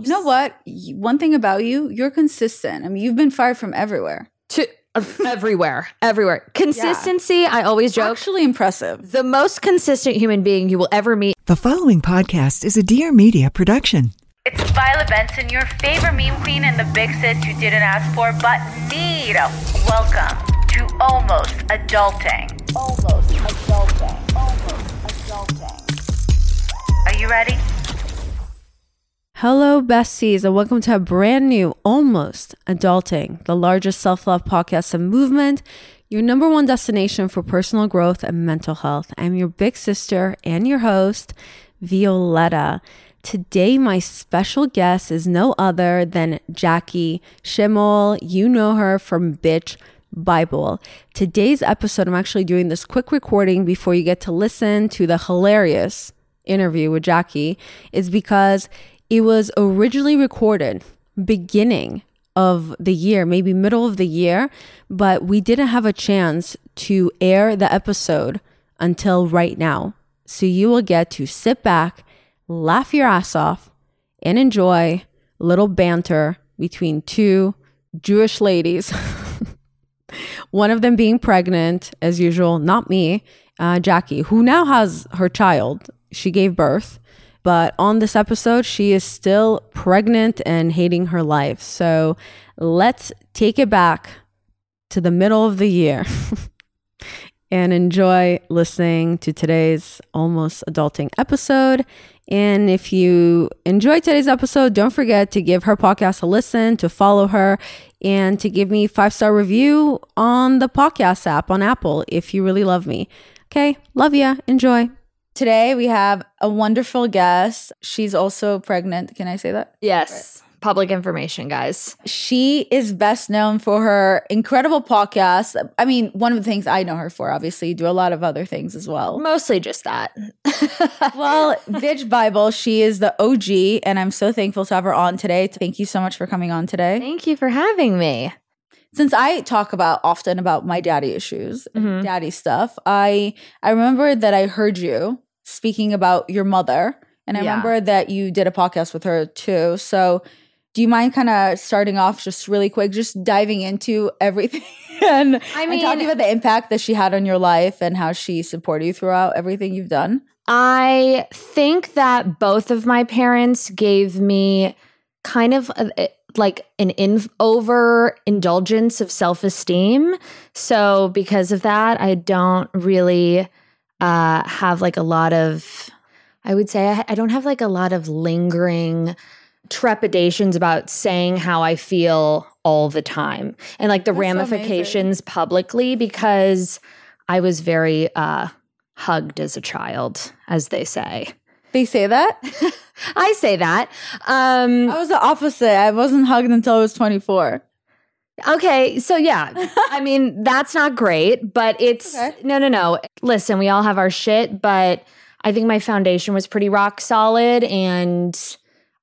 You know what? One thing about you, you're consistent. I mean, you've been fired from everywhere. To uh, everywhere, everywhere. Consistency. I always joke. Actually impressive. the most consistent human being you will ever meet. The following podcast is a Dear Media production. It's Violet Benson, your favorite meme queen and the big sis you didn't ask for but need. Welcome to Almost Adulting. Almost Adulting. Almost Adulting. Are you ready? Hello, besties, and welcome to a brand new Almost Adulting, the largest self love podcast and movement, your number one destination for personal growth and mental health. I'm your big sister and your host, Violetta. Today, my special guest is no other than Jackie Schimmel. You know her from Bitch Bible. Today's episode, I'm actually doing this quick recording before you get to listen to the hilarious interview with Jackie, is because it was originally recorded beginning of the year, maybe middle of the year, but we didn't have a chance to air the episode until right now. So you will get to sit back, laugh your ass off, and enjoy little banter between two Jewish ladies. One of them being pregnant, as usual, not me, uh, Jackie, who now has her child. She gave birth. But on this episode, she is still pregnant and hating her life. So let's take it back to the middle of the year and enjoy listening to today's almost adulting episode. And if you enjoyed today's episode, don't forget to give her podcast a listen, to follow her, and to give me five star review on the podcast app on Apple if you really love me. Okay, love ya. Enjoy. Today we have a wonderful guest. She's also pregnant. Can I say that? Yes, public information, guys. She is best known for her incredible podcast. I mean, one of the things I know her for, obviously, you do a lot of other things as well. Mostly just that. Well, Bitch Bible, she is the OG, and I'm so thankful to have her on today. Thank you so much for coming on today. Thank you for having me. Since I talk about often about my daddy issues, Mhm. daddy stuff, I I remember that I heard you speaking about your mother, and I Yeah. remember that you did a podcast with her too. So, do you mind kind of starting off just really quick, just diving into everything and, I and talking about the impact that she had on your life and how she supported you throughout everything you've done? I think that both of my parents gave me kind of a, like an in, over indulgence of self esteem. So because of that, I don't really uh, have like a lot of. I would say I, I don't have like a lot of lingering trepidations about saying how I feel all the time and like the That's amazing. ramifications publicly because I was very uh, hugged as a child, as they say. They say that. I say that. Um, I was the opposite. I wasn't hugged until I was 24. Okay, so yeah, I mean, that's not great, but it's Okay. no, no, no. Listen, we all have our shit, but I think my foundation was pretty rock solid and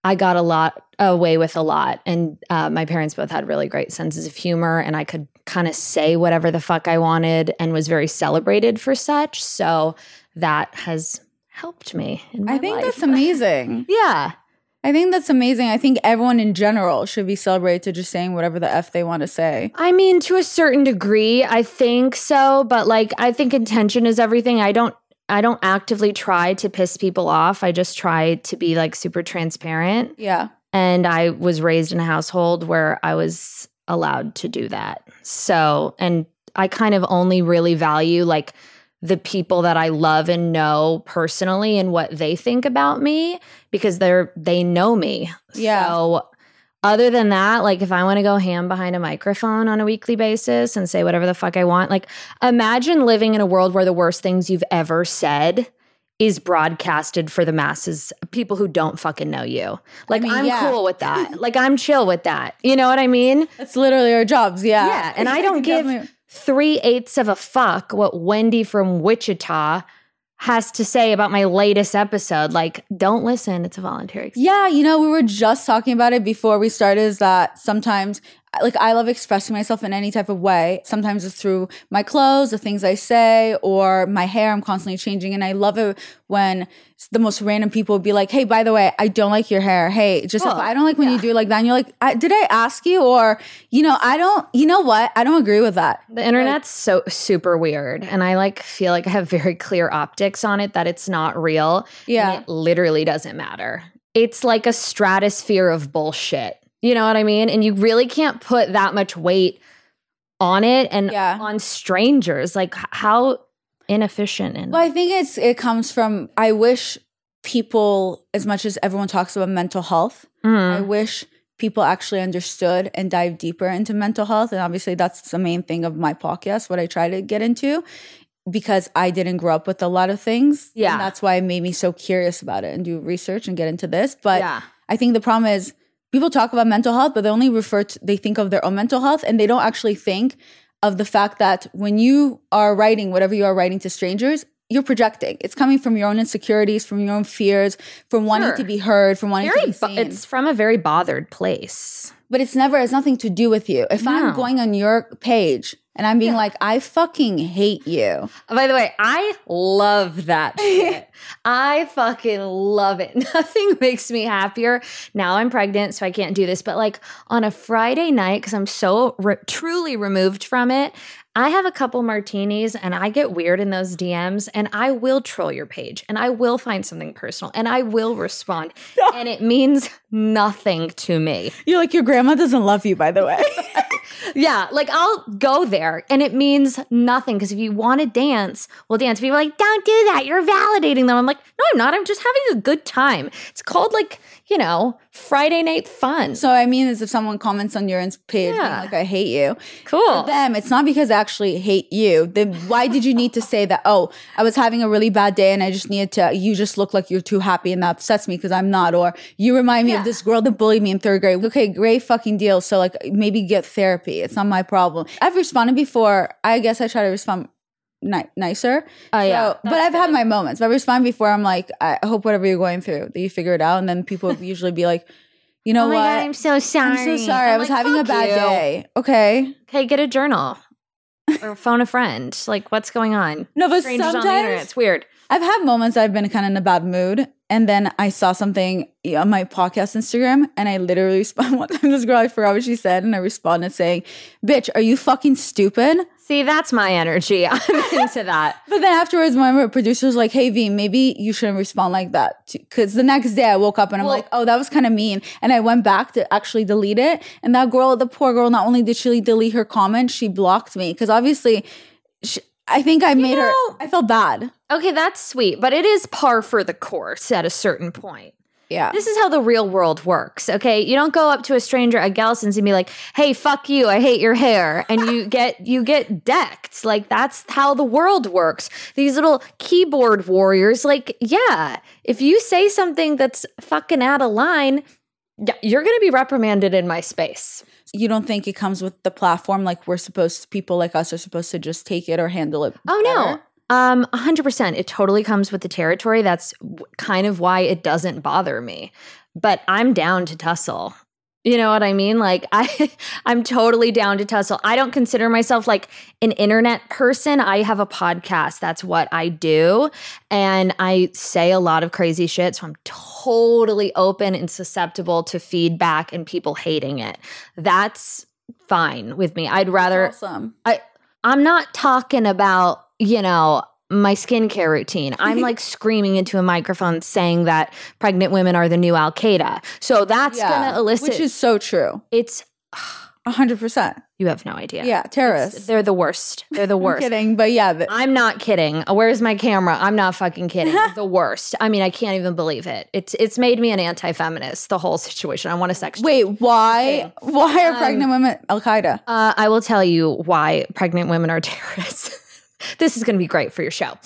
I got a lot away with a lot. And uh, my parents both had really great senses of humor, and I could kind of say whatever the fuck I wanted and was very celebrated for such. So that has helped me. In my I think life. that's amazing. Yeah. I think that's amazing. I think everyone in general should be celebrated to just saying whatever the F they want to say. I mean, to a certain degree, I think so, but like I think intention is everything. I don't I don't actively try to piss people off. I just try to be like super transparent. Yeah. And I was raised in a household where I was allowed to do that. So, and I kind of only really value like the people that I love and know personally and what they think about me because they're they know me. Yeah. So other than that, like if I want to go ham behind a microphone on a weekly basis and say whatever the fuck I want, like imagine living in a world where the worst things you've ever said is broadcasted for the masses, people who don't fucking know you. Like, mean, I'm yeah. cool with that. like, I'm chill with that. You know what I mean? That's literally our jobs. Yeah. Yeah. And I don't give. Three eighths of a fuck what Wendy from Wichita has to say about my latest episode. Like, don't listen. It's a voluntary experience. Yeah, you know, we were just talking about it before we started is that sometimes like I love expressing myself in any type of way. Sometimes it's through my clothes, the things I say, or my hair. I'm constantly changing. And I love it when the most random people be like, hey, by the way, I don't like your hair. Hey, just I don't like when you do like that. And you're like, I, did I ask you? Or, you know, I don't, you know what? I don't agree with that. The internet's so super weird. And I like feel like I have very clear optics on it that it's not real. Yeah. And it literally doesn't matter. It's like a stratosphere of bullshit. You know what I mean? And you really can't put that much weight on it and Yeah. on strangers. Like, how inefficient and Well, I think it's it comes from I wish people, as much as everyone talks about mental health, I Mhm. wish people actually understood and dive deeper into mental health. And obviously that's the main thing of my podcast, what I try to get into. Because I didn't grow up with a lot of things. Yeah. And that's why it made me so curious about it and do research and get into this. But Yeah. I think the problem is people talk about mental health, but they only refer to, they think of their own mental health and they don't actually think of the fact that when you are writing whatever you are writing to strangers, you're projecting. It's coming from your own insecurities, from your own fears, from wanting Sure. to be heard, from wanting very to be bo- seen. it's from a very bothered place. but it's never, it's nothing to do with you. If No. I'm going on your page and I'm being like, I fucking hate you. By the way, I love that shit. I fucking love it. Nothing makes me happier. Now I'm pregnant, so I can't do this. But like on a Friday night, because I'm so re- truly removed from it, I have a couple martinis and I get weird in those DMs and I will troll your page and I will find something personal and I will respond. and it means nothing to me. You're like, your grandma doesn't love you, by the way. Yeah, like I'll go there and it means nothing because if you want to dance, we'll dance. People are like, don't do that. You're validating them. I'm like, no, I'm not. I'm just having a good time. It's called like, you know, Friday night fun. so I mean, is if someone comments on your page, being Yeah. like, I hate you. cool. For them, it's not because I actually hate you. Then why did you need to say that? Oh, I was having a really bad day and I just needed to. You just look like you're too happy and that upsets me because I'm not. Or you remind me Yeah. of this girl that bullied me in third grade. Okay, great fucking deal. So like maybe get therapy. It's not my problem. I've responded before. I guess I try to respond ni- nicer. Oh, yeah. So- but I've had my moments. But I respond before. I'm like, I hope whatever you're going through that you figure it out. And then people usually be like, you know oh what? God, I'm so sorry. I'm so sorry. I I'm was like, having a bad you." day. Okay. Okay, get a journal or phone a friend. Like, what's going on? No, but Strangers on the internet. sometimes It's weird. I've had moments I've been kind of in a bad mood, and then I saw something on my podcast Instagram, and I literally responded One time, this girl I forgot what she said, and I responded saying, "Bitch, are you fucking stupid?" See, that's my energy. I'm into that. But then afterwards, my producer was like, "Hey, V, maybe you shouldn't respond like that." Because the next day, I woke up and I'm Well- like, "Oh, that was kind of mean," and I went back to actually delete it. And that girl, the poor girl, not only did she delete her comment, she blocked me because obviously, she, I think I made her. know- I felt bad. Okay, that's sweet, but it is par for the course at a certain point. Yeah. This is how the real world works, okay? You don't go up to a stranger at Gelson's and be like, "Hey, fuck you, I hate your hair," and you get you get decked. Like that's how the world works. These little keyboard warriors, like, yeah, if you say something that's fucking out of line, y- you're gonna be reprimanded in my space. you don't think it comes with the platform like we're supposed to, people like us are supposed to just take it or handle it Oh no. better? Um 100% it totally comes with the territory. That's w- kind of why it doesn't bother me. But I'm down to tussle. You know what I mean? Like I I'm totally down to tussle. I don't consider myself like an internet person. I have a podcast. That's what I do. And I say a lot of crazy shit, so I'm totally open and susceptible to feedback and people hating it. That's fine with me. I'd rather awesome I I'm not talking about, you know, my skincare routine. I'm like screaming into a microphone saying that pregnant women are the new Al Qaeda. So that's gonna elicit which is so true it's 100% you have no idea. yeah terrorists They're the worst. They're the worst. I'm kidding but yeah the, I'm not kidding. Where's my camera? I'm not fucking kidding. the worst. I mean, I can't even believe it. It's it's made me an anti-feminist. The whole situation. I want to sex. wait why why are Um, pregnant women al-qaeda Uh, I will tell you why pregnant women are terrorists. This is going to be great for your show.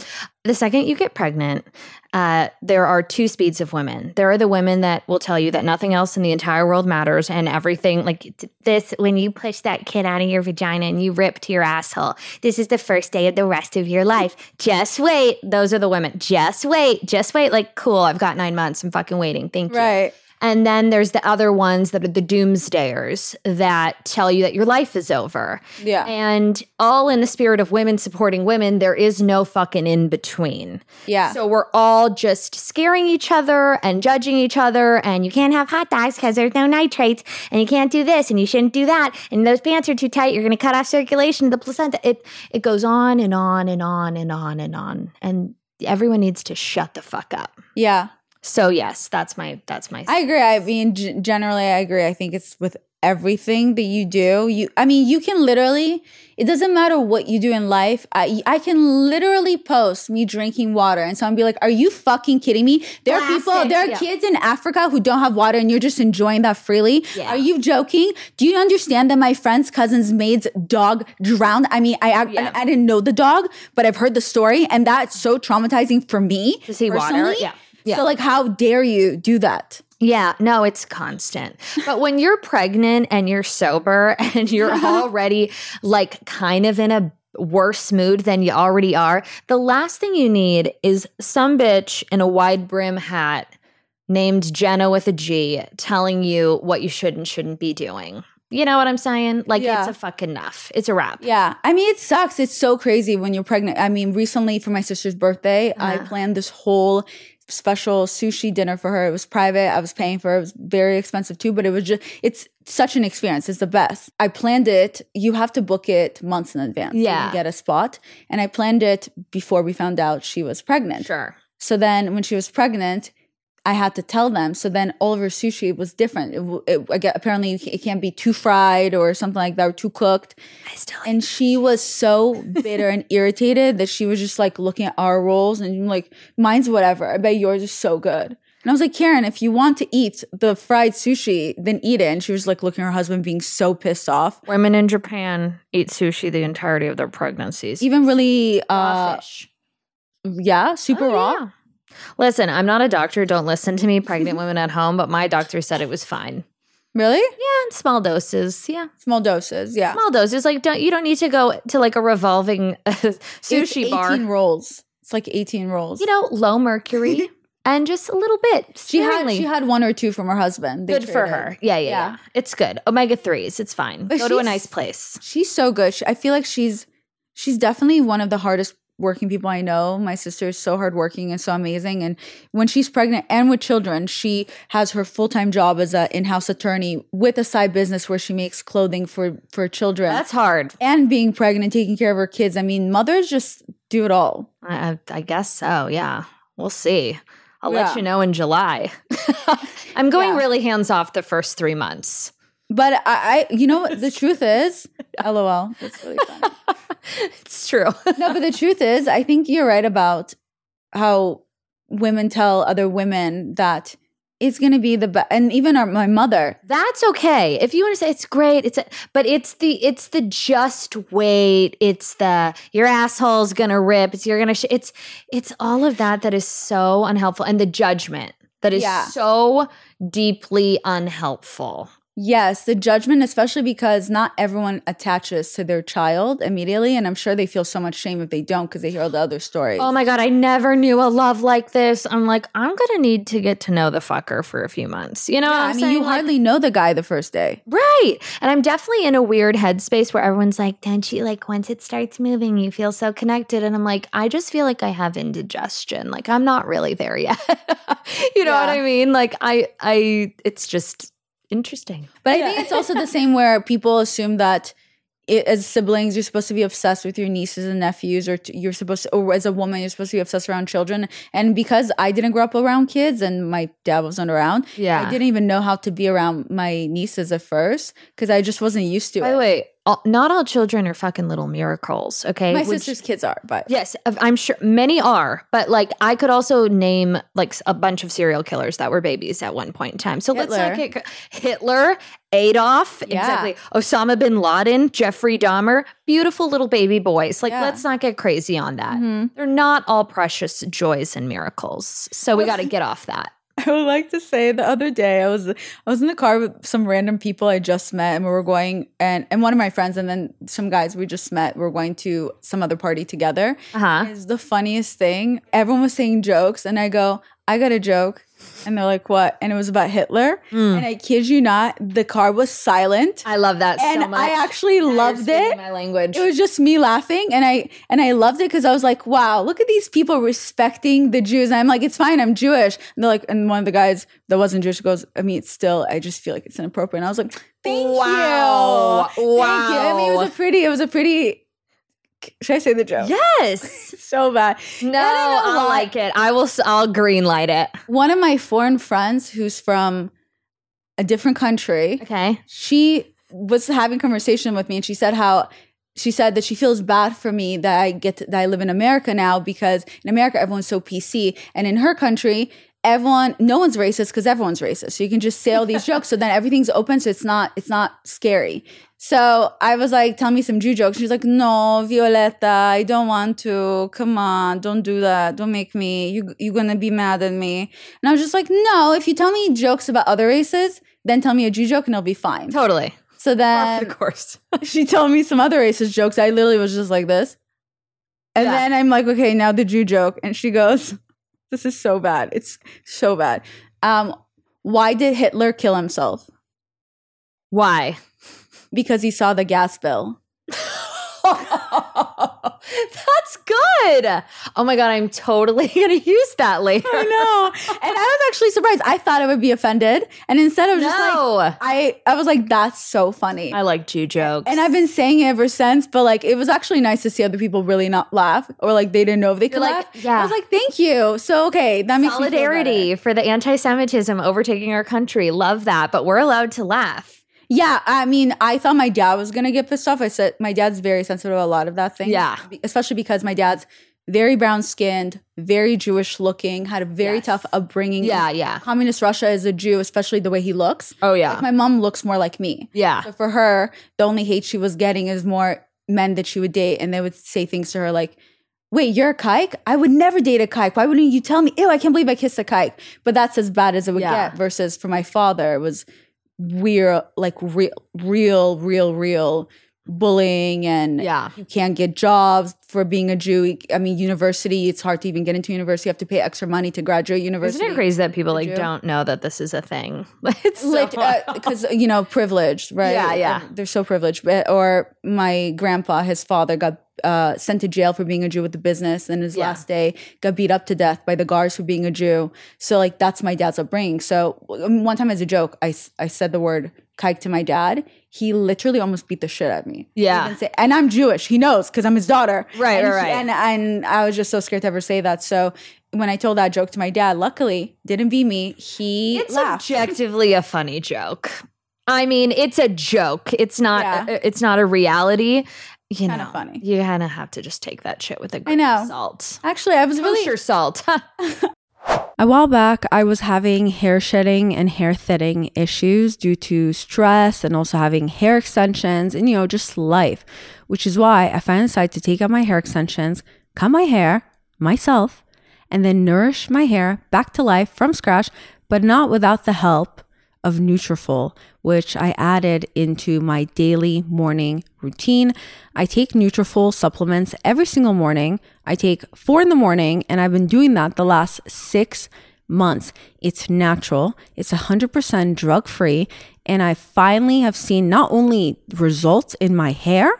The second you get pregnant, uh, there are two speeds of women. There are the women that will tell you that nothing else in the entire world matters and everything like this when you push that kid out of your vagina and you rip to your asshole. This is the first day of the rest of your life. Just wait. Those are the women. Just wait. Just wait. Like, cool, I've got nine months. I'm fucking waiting. Thank you. Right. And then there's the other ones that are the doomsdayers that tell you that your life is over. Yeah. And all in the spirit of women supporting women, there is no fucking in between. Yeah. So we're all just scaring each other and judging each other. And you can't have hot dogs because there's no nitrates. And you can't do this and you shouldn't do that. And those pants are too tight. You're going to cut off circulation of the placenta. It, it goes on and on and on and on and on. And everyone needs to shut the fuck up. yeah. So yes, that's my that's my I agree. I mean, g- generally, I agree. I think it's with everything that you do. You, I mean, you can literally. It doesn't matter what you do in life. I, I can literally post me drinking water, and someone be like, "Are you fucking kidding me?" There are people. There are yeah. kids in Africa who don't have water, and you're just enjoying that freely. Yeah. Are you joking? Do you understand that my friend's cousin's maid's dog drowned? I mean, I I, Yeah. I didn't know the dog, but I've heard the story, and that's so traumatizing for me To see water? Yeah. Yeah. So, like, how dare you do that? Yeah, no, it's constant. But when you're pregnant and you're sober and you're already like kind of in a worse mood than you already are, the last thing you need is some bitch in a wide brim hat named Jenna with a G telling you what you should and shouldn't be doing. You know what I'm saying? Like Yeah. it's a fuck enough. It's a wrap. Yeah. I mean, it sucks. It's so crazy when you're pregnant. I mean, recently for my sister's birthday, I Uh-huh. planned this whole special sushi dinner for her. It was private. I was paying for it. It was very expensive too, but it was just, it's such an experience. It's the best. I planned it. You have to book it months in advance. to Yeah. get a spot. And I planned it before we found out she was pregnant. Sure. So then when she was pregnant, I had to tell them. So then all of her sushi was different. It, it, apparently it can't be too fried or something like that or too cooked. I still And she was so bitter and irritated that she was just like looking at our rolls and like, mine's whatever. I bet yours is so good. And I was like, Karen, if you want to eat the fried sushi, then eat it. And she was like looking at her husband being so pissed off. Women in Japan eat sushi the entirety of their pregnancies. Even really, Raw uh, fish. yeah, super Oh, raw. yeah. Listen, I'm not a doctor. Don't listen to me, pregnant women at home, but my doctor said it was fine. Really? Yeah, in small doses. Yeah. Small doses. Yeah. Small doses. Like don't you don't need to go to like a revolving uh, It's sushi 18 bar. rolls. It's like 18 rolls. You know, low mercury and just a little bit. she had she had one or two from her husband. They good for traded. her. Yeah, yeah, Yeah. yeah. It's good. Omega 3s, it's fine. But go to a nice place. She's so good. She, I feel like she's she's definitely one of the hardest working people I know. My sister is so hardworking and so amazing. And when she's pregnant and with children, she has her full time job as an in house attorney with a side business where she makes clothing for for children. That's hard. and being pregnant, taking care of her kids. I mean, mothers just do it all. I, I guess so. Yeah. We'll see. I'll Yeah. let you know in July. I'm going Yeah. really hands off the first three months. But I, I you know what the truth is? LOL. That's really funny. It's true. no, but the truth is, I think you're right about how women tell other women that it's going to be the best. And even our, my mother, That's okay. If you want to say it's great, it's a, but it's the it's the just wait. It's the your asshole's gonna rip. It's you're gonna. Sh- it's it's all of that that is so unhelpful, and the judgment that is Yeah. so deeply unhelpful. Yes, the judgment, especially because not everyone attaches to their child immediately. And I'm sure they feel so much shame if they don't because they hear all the other stories. Oh my god, I never knew a love like this. I'm like, I'm gonna need to get to know the fucker for a few months. You know, Yeah, what I'm I mean, saying? you Like- hardly know the guy the first day. Right. And I'm definitely in a weird headspace where everyone's like, don't you like once it starts moving, you feel so connected? And I'm like, I just feel like I have indigestion. Like I'm not really there yet. you know what I mean? Like I I it's just interesting. But I think it's also the same where people assume that it, as siblings, you're supposed to be obsessed with your nieces and nephews, or t- you're supposed to, or as a woman, you're supposed to be obsessed around children. And because I didn't grow up around kids and my dad wasn't around, Yeah. I didn't even know how to be around my nieces at first because I just wasn't used to By it. the way, all, not all children are fucking little miracles. Okay, My Which- sister's kids are, but Yes, I'm sure many are, but like I could also name like a bunch of serial killers that were babies at one point in time. So let's not Hitler. get Hitler, Adolf, Yeah. exactly, Osama bin Laden, Jeffrey Dahmer, beautiful little baby boys. Like Yeah. let's not get crazy on that. Mhm. They're not all precious joys and miracles. So we got to get off that. I would like to say the other day I was I was in the car with some random people I just met and we were going and and one of my friends and then some guys we just met we were going to some other party together. Uh huh. It's the funniest thing. Everyone was saying jokes and I go, I got a joke. And they're like, what? And it was about Hitler. Hmm. And I kid you not, the car was silent. I love that and so much. I actually you're loved it. My language. It was just me laughing and I and I loved it because I was like, wow, look at these people respecting the Jews. And I'm like, it's fine, I'm Jewish. And they're like, and one of the guys that wasn't Jewish goes, I mean, it's still, I just feel like it's inappropriate. And I was like, thank Wow. you. Thank you. I mean, it was a pretty, it was a pretty should I say the joke? yes. So bad. No, I don't know I'll why. like it. I will. I'll green light it. One of my foreign friends who's from a different country, Okay. she was having conversation with me and she said how she said that she feels bad for me that I get to, that I live in America now because in America everyone's so PC and in her country everyone no one's racist because everyone's racist so you can just say all these jokes so then everything's open so it's not it's not scary so I was like tell me some Jew jokes she's like no Violetta I don't want to come on don't do that don't make me you you're gonna be mad at me and I was just like no if you tell me jokes about other races then tell me a Jew joke and it'll be fine Totally. so then of course. she told me some other racist jokes. I literally was just like this. And Yeah. then I'm like, okay, now the Jew joke. And she goes, This is so bad. It's so bad. Um, why did Hitler kill himself? Why? Because he saw the gas bill. That's good. Oh my god, I'm totally gonna use that later. I know. and I was actually surprised. I thought I would be offended. And instead I was just like No. I I was like, that's so funny. I like Jew jokes. and I've been saying it ever since, but like it was actually nice to see other people really not laugh or like they didn't know if they could like, laugh. yeah. I was like, thank you. So okay, that makes solidarity for the anti-Semitism overtaking our country. Love that, but we're allowed to laugh. Yeah, I mean, I thought my dad was gonna get pissed off. I said my dad's very sensitive to a lot of that thing. Yeah. Especially because my dad's very brown skinned, very Jewish looking, had a very Yes. tough upbringing. Yeah, yeah. Communist Russia is a Jew, especially the way he looks. Oh yeah. Like my mom looks more like me. yeah. So for her, the only hate she was getting is more men that she would date, and they would say things to her like, Wait, you're a kike? I would never date a kike. Why wouldn't you tell me? Ew, I can't believe I kissed a kike. But that's as bad as it would Yeah. get. Versus for my father, it was real, like real, real, real, real bullying, and Yeah. you can't get jobs for being a Jew. I mean, university, it's hard to even get into university. You have to pay extra money to graduate university. Isn't it crazy that people like don't know that this is a thing? It's so like because you know privileged right Yeah, yeah. they're so privileged but or my grandpa his father got uh, sent to jail for being a jew with the business and his Yeah. last day got beat up to death by the guards for being a jew so like that's my dad's upbringing so um, one time as a joke I I said the word kike to my dad he literally almost beat the shit out of me Yeah. say- and i'm jewish he knows because i'm his daughter Right, and right, he- and, and i was just so scared to ever say that so when i told that joke to my dad luckily didn't be me he it's laughed objectively a funny joke. I mean, it's a joke. It's not. Yeah. uh, It's not a reality. You Kinda know, funny. You kind of have to just take that shit with a grain know. of salt. Actually, I was really salt. A while back, I was having hair shedding and hair thinning issues due to stress and also having hair extensions and, you know, just life, which is why I finally decided to take out my hair extensions, cut my hair myself, and then nourish my hair back to life from scratch, but not without the help of Nutrafol, which I added into my daily morning routine. I take Nutrafol supplements every single morning. I take four in the morning, and I've been doing that the last six months. It's natural, it's 100% drug free, and I finally have seen not only results in my hair,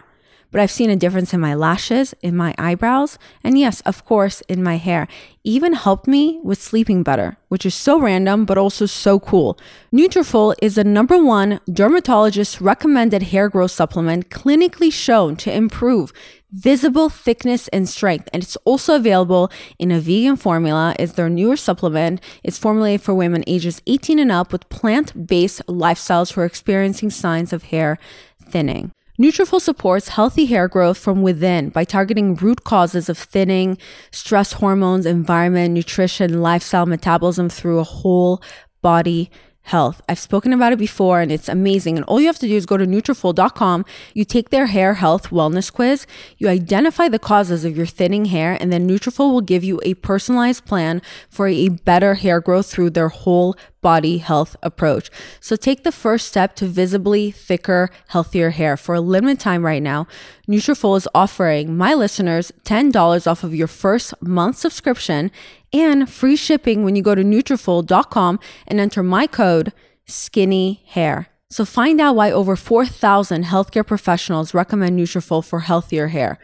but I've seen a difference in my lashes, in my eyebrows, and yes, of course, in my hair. Even helped me with sleeping better, which is so random but also so cool. Nutrafol is the number one dermatologist recommended hair growth supplement clinically shown to improve visible thickness and strength and it's also available in a vegan formula it's their newer supplement it's formulated for women ages 18 and up with plant-based lifestyles who are experiencing signs of hair thinning Nutrafol supports healthy hair growth from within by targeting root causes of thinning, stress hormones, environment, nutrition, lifestyle, metabolism through a whole body health. I've spoken about it before and it's amazing. And all you have to do is go to Nutrafol.com. You take their hair health wellness quiz. You identify the causes of your thinning hair and then Nutrafol will give you a personalized plan for a better hair growth through their whole body health approach. So take the first step to visibly thicker, healthier hair. For a limited time right now, Nutrafol is offering my listeners $10 off of your first month subscription and free shipping when you go to Nutrafol.com and enter my code skinny hair. So find out why over 4,000 healthcare professionals recommend Nutrafol for healthier hair.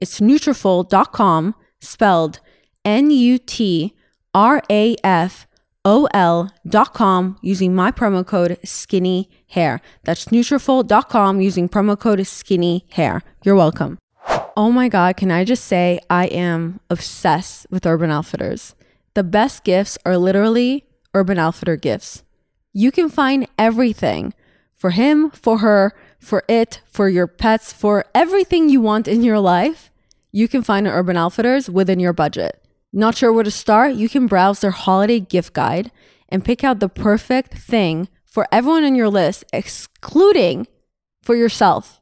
It's Nutrafol.com spelled N-U-T-R-A-F ol.com using my promo code skinny hair. That's Nutrafol.com using promo code skinny hair. You're welcome. Oh my God, can I just say I am obsessed with Urban Outfitters. The best gifts are literally Urban Outfitter gifts. You can find everything for him, for her, for it, for your pets, for everything you want in your life. You can find Urban Outfitters within your budget. Not sure where to start? You can browse their holiday gift guide and pick out the perfect thing for everyone on your list, excluding for yourself.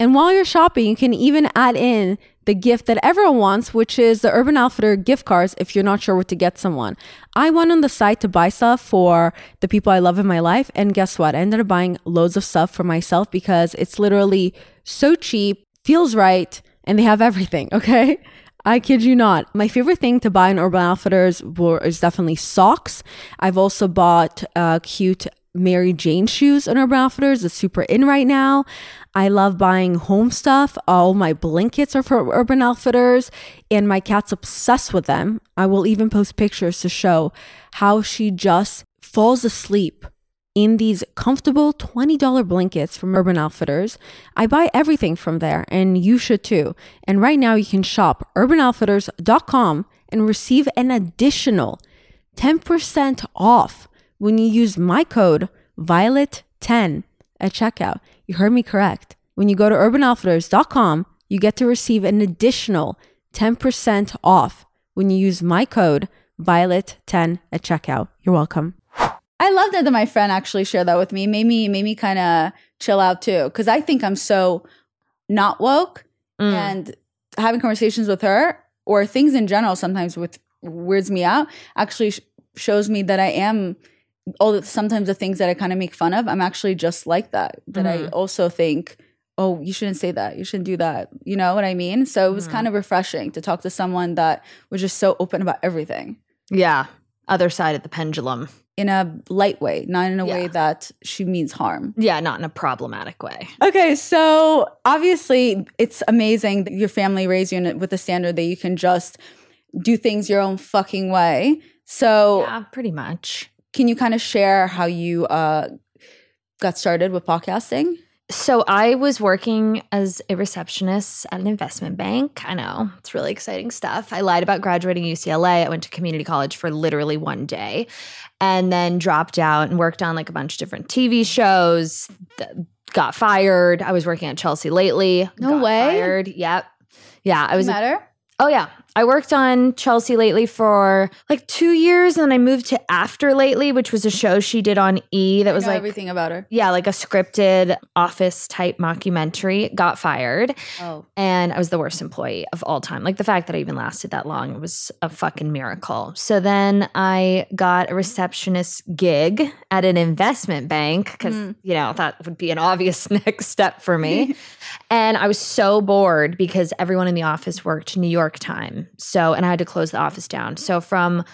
And while you're shopping, you can even add in the gift that everyone wants, which is the Urban Outfitter gift cards if you're not sure what to get someone. I went on the site to buy stuff for the people I love in my life. And guess what? I ended up buying loads of stuff for myself because it's literally so cheap, feels right, and they have everything, okay? I kid you not. My favorite thing to buy in Urban Outfitters were, is definitely socks. I've also bought uh, cute Mary Jane shoes in Urban Outfitters. It's super in right now. I love buying home stuff. All my blankets are from Urban Outfitters, and my cat's obsessed with them. I will even post pictures to show how she just falls asleep in these comfortable $20 blankets from Urban Outfitters. I buy everything from there, and you should too. And right now, you can shop urbanoutfitters.com and receive an additional 10% off when you use my code VIOLET10 at checkout. You heard me correct. When you go to urbanoutfitters.com, you get to receive an additional 10% off when you use my code VIOLET10 at checkout. You're welcome. I love that, that my friend actually shared that with me. Made me made me kind of chill out too, because I think I'm so not woke, Mm. and having conversations with her or things in general sometimes with weirds me out. Actually, sh- shows me that I am all the, sometimes the things that I kind of make fun of. I'm actually just like that. That I Mhm. also think. Oh, you shouldn't say that. You shouldn't do that. You know what I mean? So it was Mhm. kind of refreshing to talk to someone that was just so open about everything Yeah. Other side of the pendulum. in a light way, not in a way that she means harm. Yeah, not in a problematic way. Okay, so obviously it's amazing that your family raised you in- with the standard that you can just do things your own fucking way. So Yeah, pretty much. Can you kind of share how you uh, got started with podcasting? So I was working as a receptionist at an investment bank. I know it's really exciting stuff. I lied about graduating UCLA. I went to community college for literally one day and then dropped out and worked on like a bunch of different TV shows. got fired. I was working at Chelsea Lately. No got way. Fired. Yep. Yeah, I was matter. Oh yeah. I worked on Chelsea Lately for like 2 years and then I moved to After Lately, which was a show she did on E that was like everything about her. yeah, like a scripted office type mockumentary. Got fired Oh, and I was the worst employee of all time. Like the fact that I even lasted that long was a fucking miracle. So then I got a receptionist gig at an investment bank because, Mm. you know, that would be an obvious next step for me. and I was so bored because everyone in the office worked New York time. So, and I had to close the office down. So from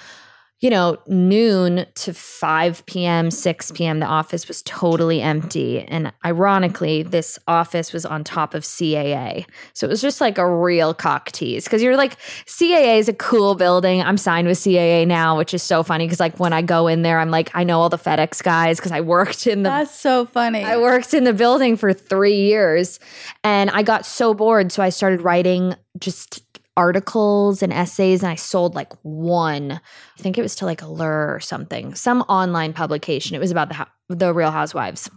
you know, noon to 5 p.m., 6 p.m., the office was totally empty. And ironically, this office was on top of CAA. So it was just like a real cock tease because you're like, CAA is a cool building. I'm signed with CAA now, which is so funny because, like, when I go in there, I'm like, I know all the FedEx guys because I worked in the that's so funny. I worked in the building for three years and I got so bored. So I started writing just articles and essays and I sold like one. I think it was to like Allure or something, some online publication. It was about the, the Real Housewives.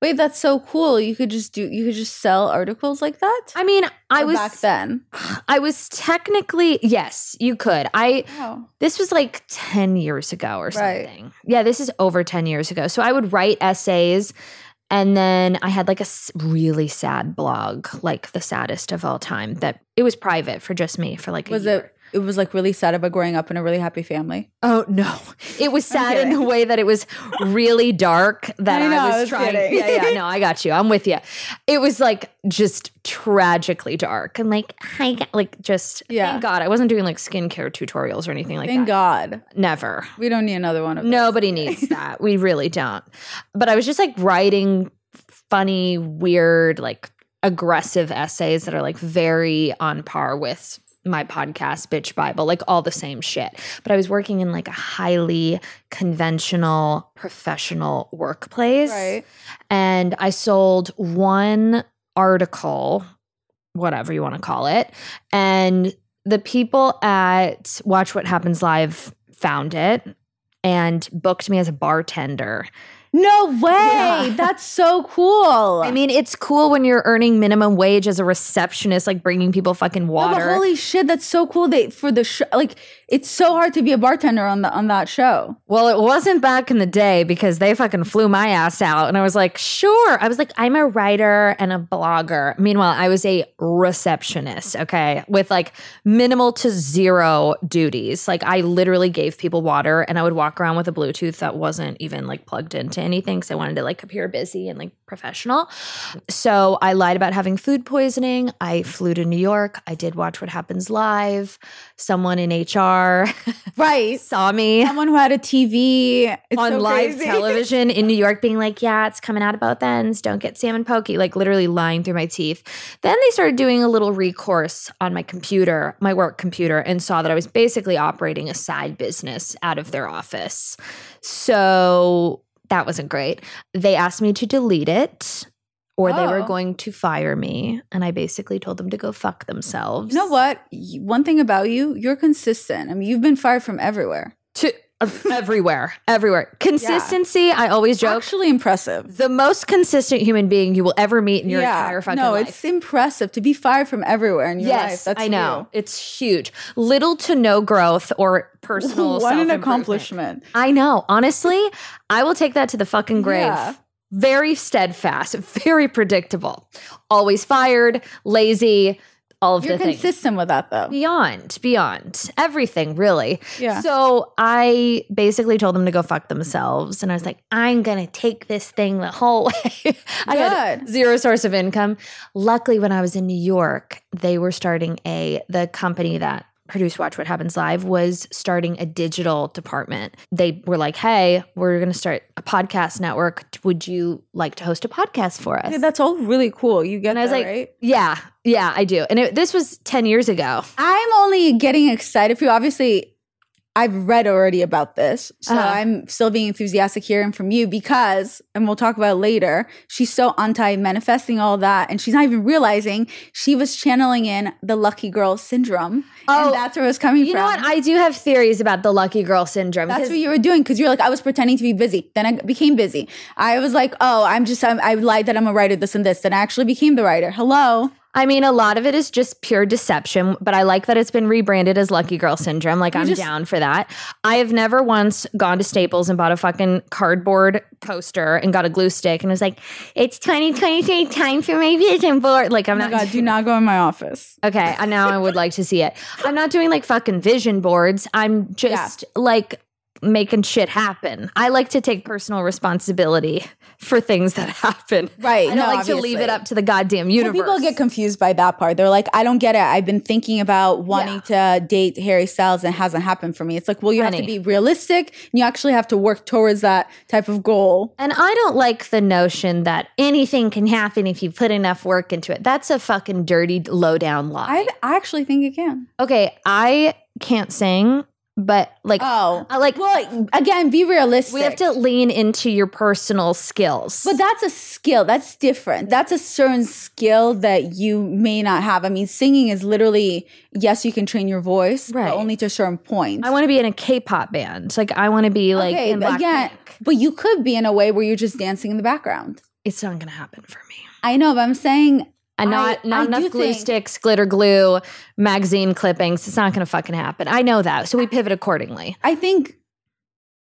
Wait, that's so cool. You could just do you could just sell articles like that? I mean, I Or was back then. I was technically yes, you could. I Wow. this was like 10 years ago or Right. something. Yeah, this is over 10 years ago. So I would write essays and then I had like a really sad blog, like the saddest of all time that it was private for just me for like a Was year. it it was like really sad about growing up in a really happy family? Oh no. It was sad in a way that it was really dark that I I, was, I was trying. kidding. Yeah, yeah, no, I got you. I'm with you. It was like just tragically dark and like I got- like just Yeah. thank God I wasn't doing like skincare tutorials or anything like Thank that. Thank God. Never. We don't need another one of those. Nobody needs that. We really don't. But I was just like writing funny, weird, like aggressive essays that are like very on par with my podcast, Bitch Bible, like all the same shit. But I was working in like a highly conventional professional workplace. Right. And I sold one article, whatever you want to call it. And the people at Watch What Happens Live found it and booked me as a bartender. No way. Yeah. That's so cool. I mean, it's cool when you're earning minimum wage as a receptionist, like bringing people fucking No, water. but holy shit, that's so cool. They for the show, like it's so hard to be a bartender on the on that show. Well, it wasn't back in the day because they fucking flew my ass out. And I was like, sure. I was like, I'm a writer and a blogger. Meanwhile, I was a receptionist, okay, with like minimal to zero duties. Like, I literally gave people water and I would walk around with a Bluetooth that wasn't even like plugged into anything because I wanted to like appear busy and like professional. So I lied about having food poisoning. I flew to New York. I did Watch What Happens Live. Someone in HR Right. saw me Someone who had a TV it's on so live crazy. television in New York being like, yeah, it's coming out of both ends. Don't get salmon poke, like literally lying through my teeth. Then they started doing a little recourse on my computer, my work computer, and saw that I was basically operating a side business out of their office. So that wasn't great. They asked me to delete it. Or they were Oh. going to fire me. And I basically told them to go fuck themselves. You know what? One thing about you, you're consistent. I mean, you've been fired from everywhere. To everywhere, everywhere. Consistency, I always joke. Actually impressive. the most consistent human being you will ever meet in your entire fucking no, life. it's impressive to be fired from everywhere in your life. yes, That's I know. It's huge. Little to no growth or you. personal What an accomplishment. I know. Honestly, I will take that to the fucking grave. Yeah. Very steadfast, very predictable. Always fired, lazy, all of You're the things. consistent with that though. Beyond, beyond everything, really. Yeah. So I basically told them to go fuck themselves. And I was like, I'm going to take this thing the whole way. I had zero source of income. Luckily, when I was in New York, they were starting a, the company that produced Watch What Happens Live was starting a digital department. They were like, hey, we're going to start a podcast network. Would you like to host a podcast for us? Okay, that's all really cool. You get and I was that, like, right? yeah, yeah, I do. And it, this was 10 years ago. I'm only getting excited for you. Obviously, I've read already about this. So Uh-huh. I'm still being enthusiastic hearing from you because, and we'll talk about it later, she's so anti manifesting all that. And she's not even realizing she was channeling in the lucky girl syndrome. Oh, and that's where it was coming You from. You know what? I do have theories about the lucky girl syndrome. That's what you were doing because you're like, I was pretending to be busy. Then I became busy. I was like, oh, I'm just, I'm, I lied that I'm a writer, this and this. Then I actually became the writer. Hello. I mean, a lot of it is just pure deception, but I like that it's been rebranded as Lucky Girl Syndrome. Like, I'm just- down for that. I have never once gone to Staples and bought a fucking cardboard poster and got a glue stick and was like, it's 2023 time for my vision board. Like, I'm Oh not. God, do not go in my office. Okay, and now I would like to see it. I'm not doing like fucking vision boards. I'm just like making shit happen. I like to take personal responsibility for things that happen. Right, I don't no, like to leave it up to the goddamn Well, universe. people get confused by that part. They're like, I don't get it. I've been thinking about wanting to date Harry Styles and it hasn't happened for me. It's like, well, you have to be realistic and you actually have to work towards that type of goal. And I don't like the notion that anything can happen if you put enough work into it. That's a fucking dirty, low down lie. I, I actually think it can. okay, I can't sing, but like, Oh, like, well, again, be realistic. we have to lean into your personal skills. But that's a skill. That's different. That's a certain skill that you may not have. I mean, singing is literally, yes, you can train your voice, Right. but only to a certain point. I want to be in a K-pop band. Like, I want to be like okay, again, Blackpink. but you could be in a way where you're just dancing in the background. it's not going to happen for me. I know, but I'm saying And not I- not I enough glue think- sticks, glitter glue, magazine clippings. It's not going to fucking happen. I know that. So we pivot accordingly. I think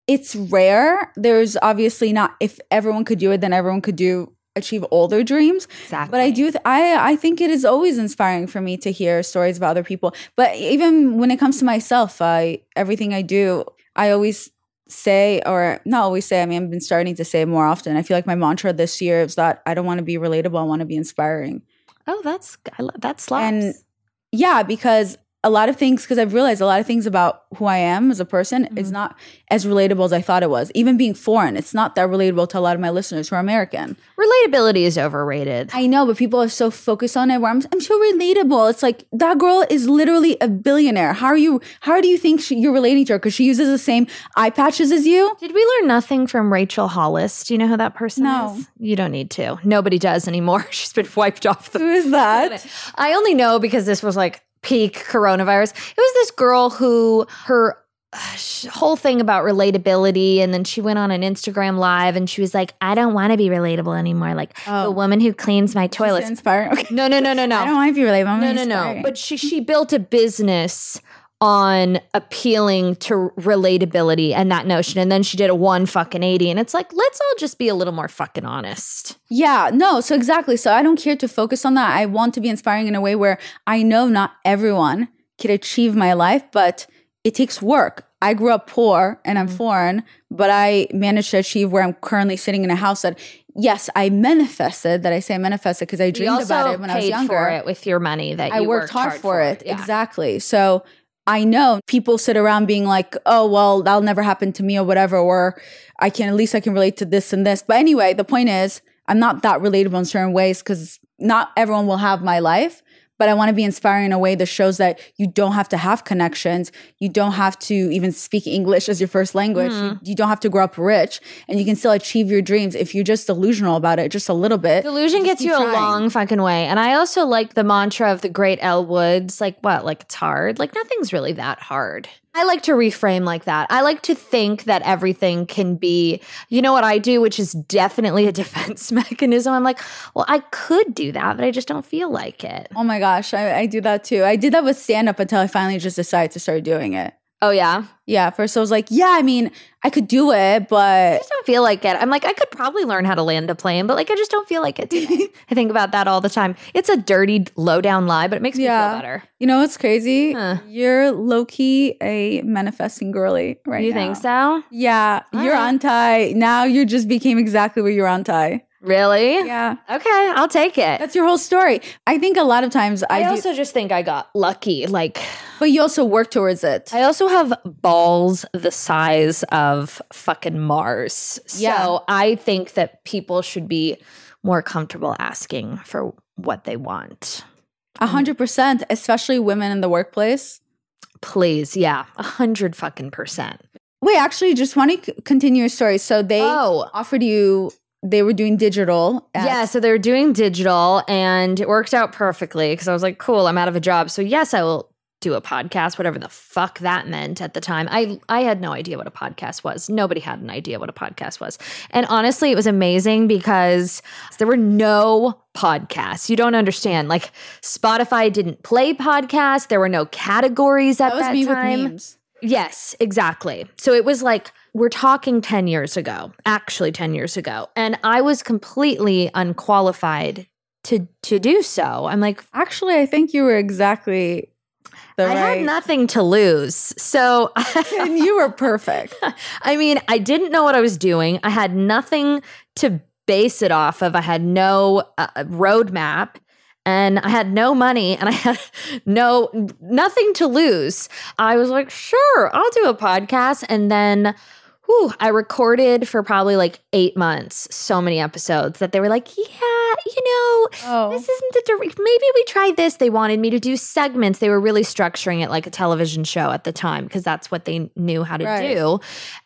it's rare. There's obviously not if everyone could do it, then everyone could do achieve all their dreams. Exactly. But I do th- I I think it is always inspiring for me to hear stories about other people. But even when it comes to myself, I everything I do, I always say or not always say, I mean I've been starting to say more often. I feel like my mantra this year is that I don't want to be relatable, I want to be inspiring. Oh, that's I lo- that slaps. And yeah, because a lot of things, because I've realized a lot of things about who I am as a person Mm-hmm. is not as relatable as I thought it was. Even being foreign, it's not that relatable to a lot of my listeners who are American. Relatability is overrated. I know, but people are so focused on it where I'm, I'm so relatable. It's like that girl is literally a billionaire. How are you, how do you think she, you're relating to her? Because she uses the same eye patches as you? Did we learn nothing from Rachel Hollis? Do you know who that person No. is? You don't need to. Nobody does anymore. She's been wiped off the Who is that? I only know because this was like peak coronavirus. It was this girl who her uh, whole thing about relatability and then she went on an Instagram live and she was like I don't want to be relatable anymore like the Oh. woman who cleans my toilets. Okay. No, no, no, no, no. I don't want to be relatable. I'm no, no, no. But she she built a business on appealing to relatability and that notion. And then she did a one fucking 80. And it's like, let's all just be a little more fucking honest. Yeah, no, so exactly. So I don't care to focus on that. I want to be inspiring in a way where I know not everyone can achieve my life, but it takes work. I grew up poor and I'm mm-hmm. foreign, but I managed to achieve where I'm currently sitting in a house that, yes, I manifested. That I say I manifested because I dreamed about it when I was paid younger. for it with your money that you I worked, hard, for it. Yeah. Exactly. So I know people sit around being like, oh, well, that'll never happen to me or whatever, or I can, at least I can relate to this and this. But anyway, the point is, I'm not that relatable in certain ways because not everyone will have my life. But I want to be inspiring in a way that shows that you don't have to have connections. You don't have to even speak English as your first language. Hmm. You, you don't have to grow up rich and you can still achieve your dreams if you're just delusional about it just a little bit. Delusion gets you a long fucking way. And I also like the mantra of the great Elle Woods like, what? Like, it's hard? Like, nothing's really that hard. I like to reframe like that. I like to think that everything can be, you know what I do, which is definitely a defense mechanism. I'm like, well, I could do that, but I just don't feel like it. Oh my gosh, I, I do that too. I did that with stand up until I finally just decided to start doing it. Oh, yeah? Yeah, first I was like, yeah, I mean, I could do it, but I just don't feel like it. I'm like, I could probably learn how to land a plane, but like, I just don't feel like it today. I think about that all the time. It's a dirty, low down lie, but it makes me feel better. you know what's crazy? Huh. You're low key a manifesting girly right you now. think so? Yeah, All you're right. anti. Now you just became exactly what you're anti. Really? Yeah, Okay, I'll take it. that's your whole story. I think a lot of times I, I do, also just think I got lucky. Like, but you also work towards it. I also have balls the size of fucking Mars. Yeah. So I think that people should be more comfortable asking for what they want. A hundred percent, especially women in the workplace. Please, yeah, a hundred fucking percent. Wait, actually, just want to c- continue your story. So they Oh. offered you. They were doing digital. Yeah, so they were doing digital and it worked out perfectly because I was like, cool, I'm out of a job. So yes, I will do a podcast, whatever the fuck that meant at the time. I I had no idea what a podcast was. Nobody had an idea what a podcast was. And honestly, it was amazing because there were no podcasts. You don't understand. Like Spotify didn't play podcasts. There were no categories at that was that me time. Yes, exactly. So it was like we're talking 10 years ago, actually 10 years ago, and I was completely unqualified to to do so. I'm like Actually, I think you were exactly the I right. had nothing to lose. So and you were perfect. I mean, I didn't know what I was doing. I had nothing to base it off of. I had no uh, roadmap and I had no money and I had no nothing to lose. I was like, "Sure, I'll do a podcast." And then whew, I recorded for probably like 8 months so many episodes that they were like, "Yeah, you know, Oh, this isn't the direct. Maybe we try this. They wanted me to do segments. They were really structuring it like a television show at the time because that's what they knew how to Right. do.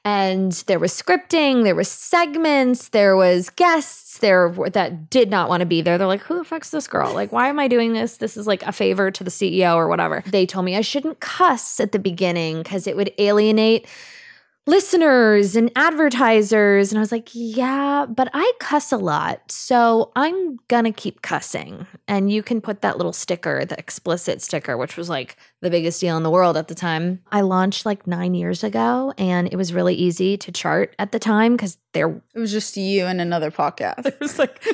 And there was scripting, there was segments, there was guests there that did not want to be there. They're like, "Who the fuck's this girl? Like, why am I doing this? This is like a favor to the CEO or whatever." They told me I shouldn't cuss at the beginning because it would alienate listeners and advertisers. And I was like, yeah, but I cuss a lot. So I'm going to keep cussing. And you can put that little sticker, the explicit sticker, which was like the biggest deal in the world at the time. I launched like nine years ago and it was really easy to chart at the time because there It was just you and another podcast. it was like,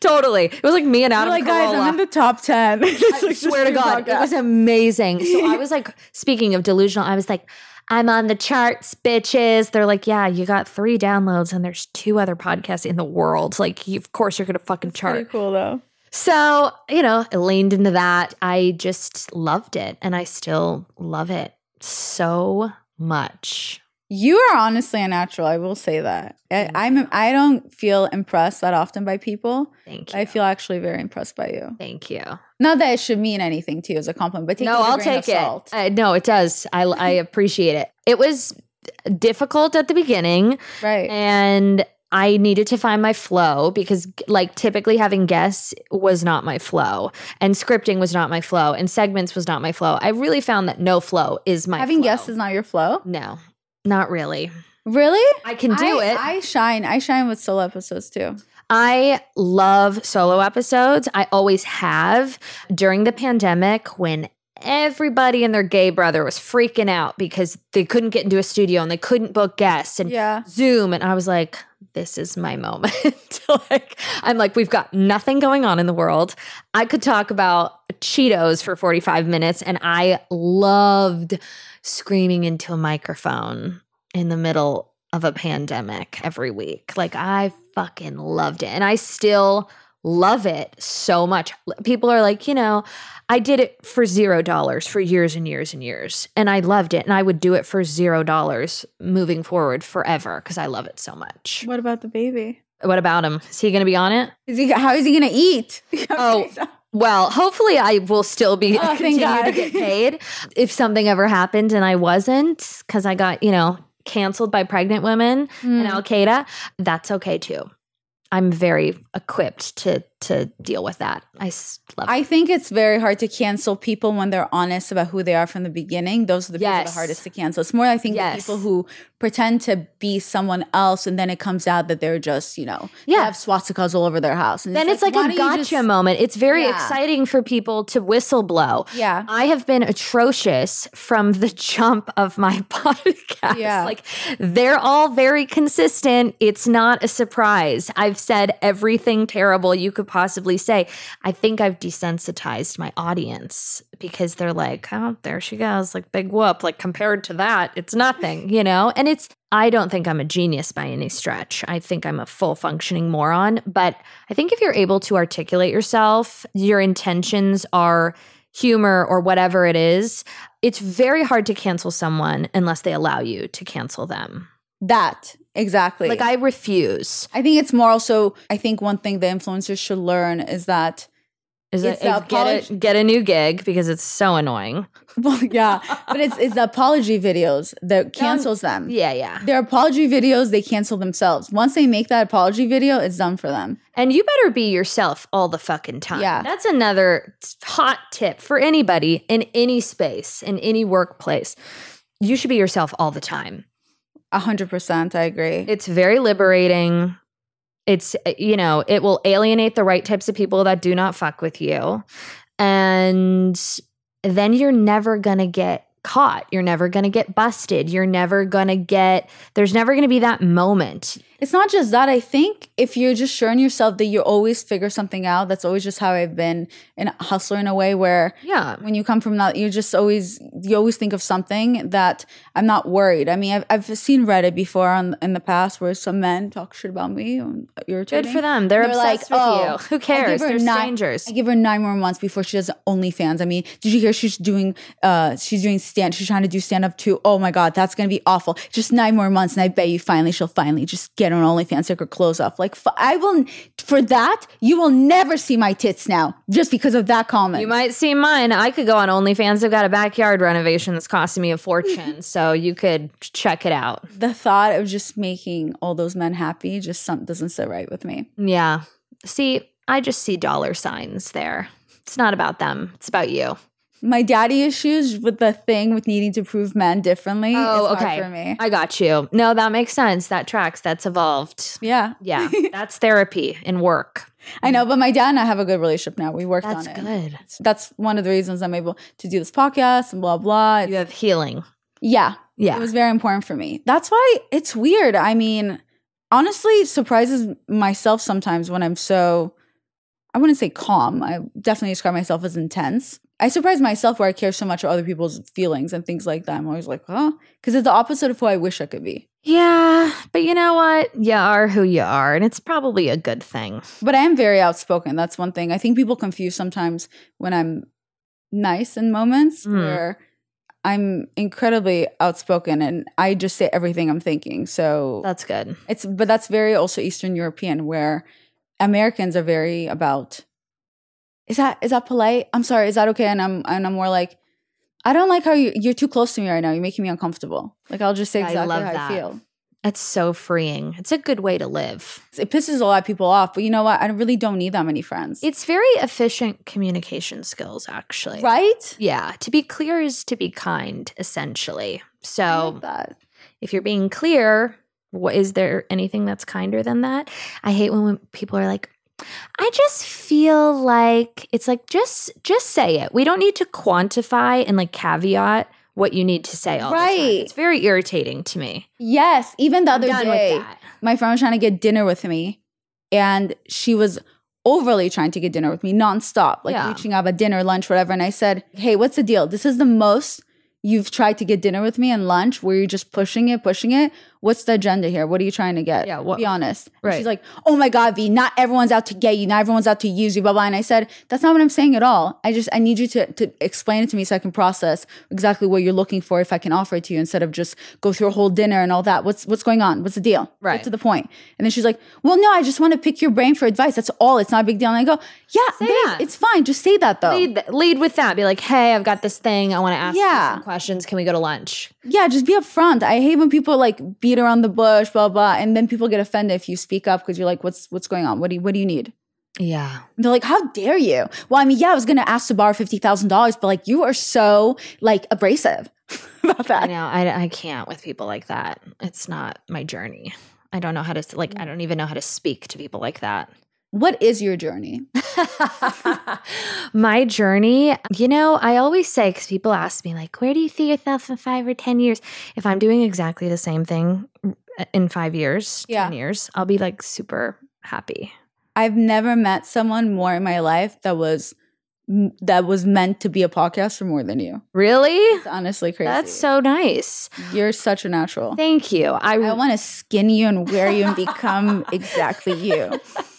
totally. It was like me and You're Adam. like, guys, I'm in the top 10. I swear to God, it was amazing. So I was like, speaking of delusional, I was like, I'm on the charts, bitches. They're like, yeah, you got three downloads and there's two other podcasts in the world. Like, you, of course, you're going to fucking chart. pretty cool though. So, you know, I leaned into that. I just loved it and I still love it so much. You are honestly a natural. I will say that. I, I'm. I don't feel impressed that often by people. Thank you. I feel actually very impressed by you. Thank you. Not that it should mean anything to you as a compliment, but take no, it with a I'll take it. no, it does. I, I appreciate it. It was difficult at the beginning. right. and I needed to find my flow because, like, typically having guests was not my flow, and scripting was not my flow, and segments was not my flow. I really found that no flow is my Having flow. guests is not your flow. no, not really. Really? I can do I, it. I shine. I shine with solo episodes too. I love solo episodes. I always have. During the pandemic, when everybody and their gay brother was freaking out because they couldn't get into a studio and they couldn't book guests and Yeah. Zoom, and I was like, this is my moment. like, I'm like, we've got nothing going on in the world. I could talk about Cheetos for 45 minutes, and I loved screaming into a microphone in the middle of a pandemic every week. Like, I fucking loved it. And I still love it so much. People are like, you know, I did it for zero dollars for years and years and years. And I loved it. And I would do it for zero dollars moving forward forever because I love it so much. What about the baby? What about him? Is he going to be on it? Is he? How is he going to eat? Oh, Well, hopefully I will still be Oh, continue to get paid. if something ever happened and I wasn't, because I got, you know, canceled by pregnant women and hmm. Al Qaeda, that's okay too. I'm very equipped to to deal with that. I love I think it's very hard to cancel people when they're honest about who they are from the beginning. Those are the people that are hardest to cancel. It's more, I think, Yes. the people who pretend to be someone else and then it comes out that they're just, you know, Yeah. have swastikas all over their house. And then it's like, why a gotcha just- moment. It's very Yeah. exciting for people to whistle blow. Yeah. I have been atrocious from the jump of my podcast. Yeah. Like they're all very consistent. It's not a surprise. I've said everything terrible you could possibly say. I think I've desensitized my audience because they're like, oh, there she goes, like big whoop. Like compared to that, it's nothing, you know? And it's, I don't think I'm a genius by any stretch. I think I'm a full functioning moron. But I think if you're able to articulate yourself, your intentions are humor or whatever it is, it's very hard to cancel someone unless they allow you to cancel them. That, exactly. Like, I refuse. I think it's more also, I think one thing the influencers should learn is that, Is the get, apolog- a, get a new gig because it's so annoying. well, yeah, but it's, it's the apology videos that cancels them. Yeah, yeah. Their apology videos, they cancel themselves. Once they make that apology video, it's done for them. And you better be yourself all the fucking time. Yeah. That's another hot tip for anybody in any space, in any workplace. You should be yourself all the time. A hundred percent, I agree. It's very liberating. It's, you know, it will alienate the right types of people that do not fuck with you. And then you're never going to get caught. You're never going to get busted. You're never going to get, there's never going to be that moment. It's not just that. I think if you're just sure in yourself that you always figure something out, that's always just how I've been in a hustler in a way where Yeah. when you come from that, you just always you always think of something that I'm not worried. I mean, I've, I've seen Reddit before on, in the past where some men talk shit about me. And irritating. Good for them. They're, obsessed with you. Who cares? They're nine- strangers. I give her nine more months before she does OnlyFans. I mean, did you hear she's doing? uh She's doing stand. She's trying to do stand up too. Oh my god, that's gonna be awful. Just nine more months, and I bet you finally she'll finally just get on OnlyFans, take her clothes off. Like f- I will for that. You will never see my tits now just because of that comment. You might see mine. I could go on OnlyFans. I've got a backyard renovation that's costing me a fortune. so you could check it out. the thought of just making all those men happy just some, doesn't sit right with me. Yeah. See, I just see dollar signs there. It's not about them, it's about you. My daddy issues with the thing with needing to prove men differently. Oh, okay. for me. I got you. No, that makes sense. That tracks. That's evolved. yeah, Yeah, that's therapy in work. I know. But my dad and I have a good relationship now. We worked That's on it. That's good. That's one of the reasons I'm able to do this podcast and blah blah. You have healing. yeah, Yeah. It was very important for me. That's why it's weird. I mean, honestly, it surprises myself sometimes when I'm so, I wouldn't say calm. I definitely describe myself as intense. I surprise myself where I care so much about other people's feelings and things like that. I'm always like, huh? Because it's the opposite of who I wish I could be. Yeah, but you know what? You are who you are, and it's probably a good thing. But I am very outspoken. That's one thing. I think people confuse sometimes when I'm nice in moments Mm. where I'm incredibly outspoken and I just say everything I'm thinking. So That's good. It's but that's very also Eastern European where Americans are very about is that is that polite? I'm sorry, is that okay? And I'm and I'm more like I don't like how you, you're too close to me right now. You're making me uncomfortable. Like I'll just say Yeah, I exactly love how that. I feel. It's so freeing. It's a good way to live. It pisses a lot of people off, but you know what? I really don't need that many friends. It's very efficient communication skills, actually. right? Yeah. To be clear is to be kind, essentially. So if you're being clear, what is there anything that's kinder than that? I hate when, when people are like, I just feel like it's like just just say it. We don't need to quantify and like caveat what you need to say all the time. Right. It's very irritating to me. Yes, even the I'm other day, my friend was trying to get dinner with me, and she was overly trying to get dinner with me nonstop, like Yeah. reaching out at dinner, lunch, whatever. And I said, "Hey, what's the deal? This is the most you've tried to get dinner with me and lunch, where you're just pushing it, pushing it. What's the agenda here? What are you trying to get? Yeah, what- Be honest." Right. She's like, "Oh my God, V, not everyone's out to get you. Not everyone's out to use you." Blah blah. And I said, "That's not what I'm saying at all. I just I need you to to explain it to me so I can process exactly what you're looking for if I can offer it to you instead of just go through a whole dinner and all that. What's what's going on? What's the deal? Right. Get to the point." And then she's like, "Well, no, I just want to pick your brain for advice. That's all. It's not a big deal." And I go, "Yeah, babe, it's fine. Just say that though. Lead, lead with that. Be like, hey, I've got this thing. I want to ask you Yeah. some questions. Can we go to lunch? Yeah, just be upfront. I hate when people like beat around the bush, blah blah, and then people get offended if you speak up because you're like, "What's what's going on? What do you what do you need?" Yeah. And they're like, "How dare you?" Well, I mean, yeah, I was gonna ask to borrow fifty thousand dollars, but like, you are so like abrasive about that. I know. I, I can't with people like that. It's not my journey. I don't know how to, like, mm. I don't even know how to speak to people like that. What is your journey? my journey, you know, I always say, because people ask me, like, where do you see yourself in five or 10 years? If I'm doing exactly the same thing uh, in five years, Yeah. 10 years, I'll be like super happy. I've never met someone more in my life that was that was meant to be a podcast for more than you. Really? It's honestly crazy. That's so nice. You're such a natural. Thank you. I, I want to skin you and wear you and become exactly you.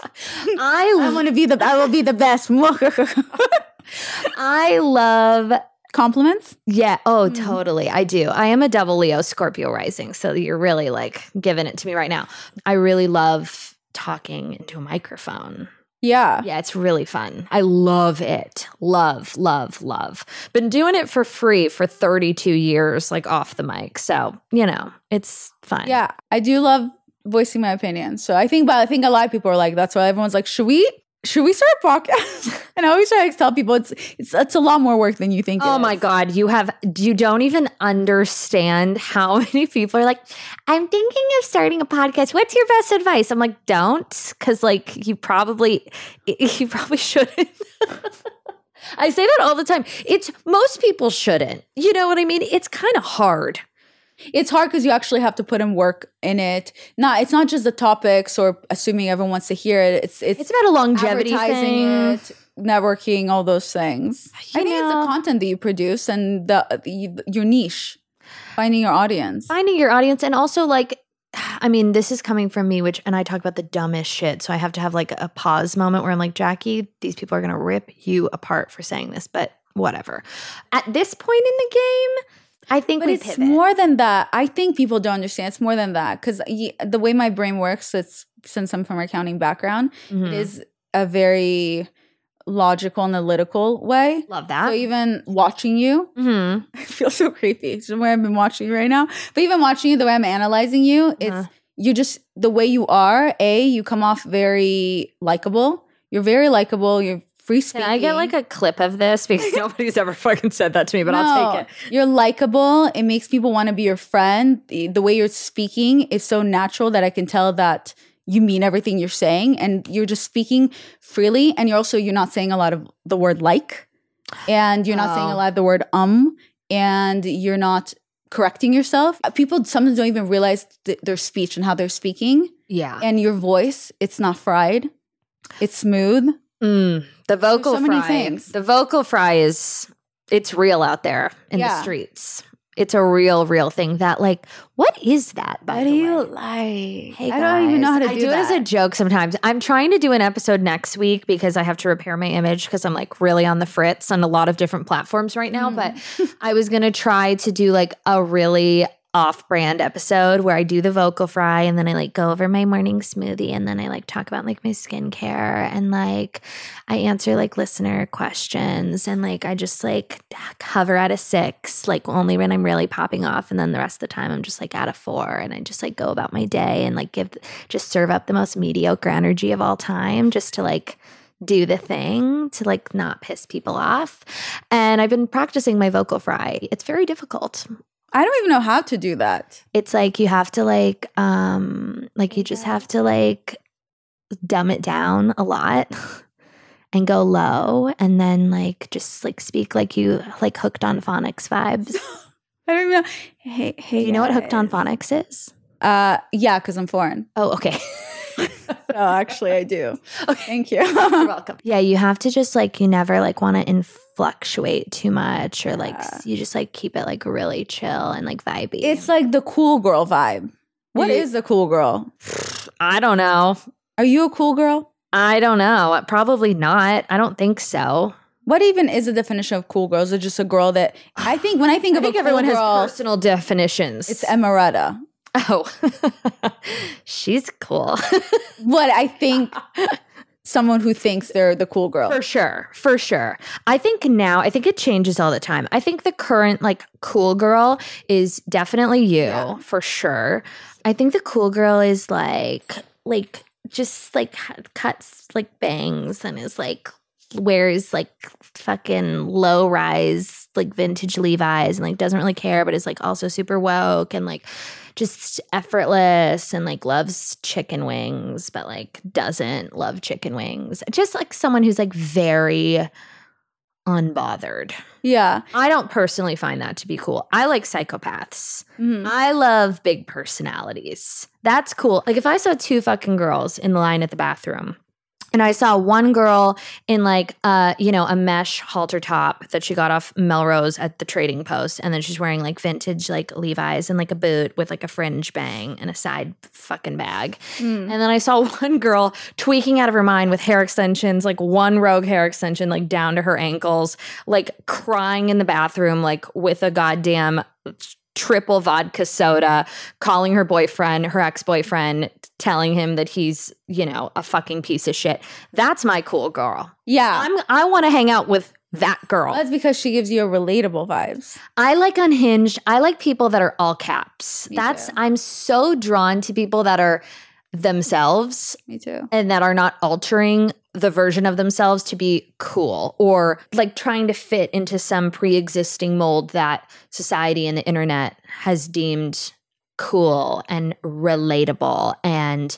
I I, want to be the. I will be the best. I love Compliments. Yeah. Oh, Mm-hmm. totally. I do. I am a double Leo Scorpio rising. So you're really like giving it to me right now. I really love talking into a microphone. Yeah. Yeah, it's really fun. I love it. Love, love, love. Been doing it for free for 32 years, like off the mic. So, you know, it's fun. Yeah. I do love voicing my opinion. So I think, but I think a lot of people are like, that's why everyone's like, should we? Should we start a podcast? and I always try to tell people it's it's it's a lot more work than you think. it Oh my. God, you have, you don't even understand how many people are like, I'm thinking of starting a podcast. What's your best advice? I'm like, don't, because like you probably, you probably shouldn't. I say that all the time. It's most people shouldn't. You know what I mean? It's kind of hard. It's hard because you actually have to put in work in it. Not it's not just the topics or assuming everyone wants to hear it. It's it's, It's about a longevity thing. it, networking, all those things. I You think it's the content that you produce and the, the your niche, finding your audience. finding your audience and also like I mean, this is coming from me, which, and I talk about the dumbest shit. So I have to have like a pause moment where I'm like, Jackie, these people are going to rip you apart for saying this, but whatever. At this point in the game, I think But it's pivot. more than that. I think people don't understand. It's more than that because the way my brain works, it's since I'm from accounting background, Mhm. it is a very logical, analytical way. Love that. So even watching you, hmm I feel so creepy. It's the way I've been watching you right now. But even watching you, the way I'm analyzing you, it's Uh-huh. you just the way you are. A, you come off very likable. You're very likable. You're free Can. I get like a clip of this because nobody's ever fucking said that to me, but I'll take it. You're likable. It makes people want to be your friend. The, the way you're speaking is so natural that I can tell that you mean everything you're saying and you're just speaking freely and you're also you're not saying a lot of the word like and you're not saying a Oh. lot of the word um and you're not correcting yourself. Uh, People sometimes don't even realize th- their speech and how they're speaking Yeah. and your voice, it's not fried. It's smooth. Mm, the vocal so many fry. things. The vocal fry is it's real out there in the streets. It's a real, real thing. That like, what is that? By What the do you way? like? Hey I don't even know how to guys, do, I do that. it as a joke sometimes. I'm trying to do an episode next week because I have to repair my image because I'm like really on the fritz on a lot of different platforms right now. But I was gonna try to do like a really off-brand episode where I do the vocal fry and then I like go over my morning smoothie and then I like talk about like my skincare and like I answer like listener questions and like I just like hover at a six, like only when I'm really popping off. And then the rest of the time I'm just like at a four and I just like go about my day and like give, just serve up the most mediocre energy of all time just to like do the thing to like not piss people off. And I've been practicing my vocal fry. It's very difficult. I don't even know how to do that. It's like you have to like, um, like you just have to like dumb it down a lot. And go low, and then like just like speak like you like hooked on phonics vibes. I don't even know. Hey, hey. Do you know what hooked on phonics is? Uh, yeah, because I'm foreign. Oh, okay. So actually, I do. Okay. Thank you. You're welcome. Yeah, you have to just like you never like want to influctuate too much, or like you just like keep it like really chill and like vibey. it's like the cool girl vibe. What You- the cool girl? I don't know. Are you a cool girl? I don't know. Uh, probably not. I don't think so. What even is the definition of cool girls? Is it just a girl that I think when I think I of think a cool everyone girl, has personal definitions. it's Emrata. oh, she's cool What I think someone who thinks they're the cool girl. for sure. For sure. I think now. I think it changes all the time. I think the current like cool girl is definitely you for sure. I think the cool girl is like like just like cuts like bangs and is like wears like fucking low rise like vintage Levi's and like doesn't really care but is like also super woke and like just effortless and like loves chicken wings but like doesn't love chicken wings. Just like someone who's like very unbothered. Yeah. I don't personally find that to be cool. I like psychopaths. Mhm. I love big personalities. That's cool. Like if I saw two fucking girls in the line at the bathroom and I saw one girl in like uh, you know, a mesh halter top that she got off Melrose at the trading post, and then she's wearing like vintage like Levi's and like a boot with like a fringe bang and a side fucking bag. And then I saw one girl tweaking out of her mind with hair extensions, like one rogue hair extension, like down to her ankles, like crying in the bathroom, like with a goddamn triple vodka soda, calling her boyfriend, her ex boyfriend, telling him that he's, you know, a fucking piece of shit. That's my cool girl. Yeah. I'm, I want to hang out with that girl. That's because she gives you a relatable vibes. I like unhinged. I like people that are all caps. Me That's too. I'm so drawn to people that are themselves Me too. and that are not altering the version of themselves to be cool or like trying to fit into some pre-existing mold that society and the internet has deemed cool and relatable and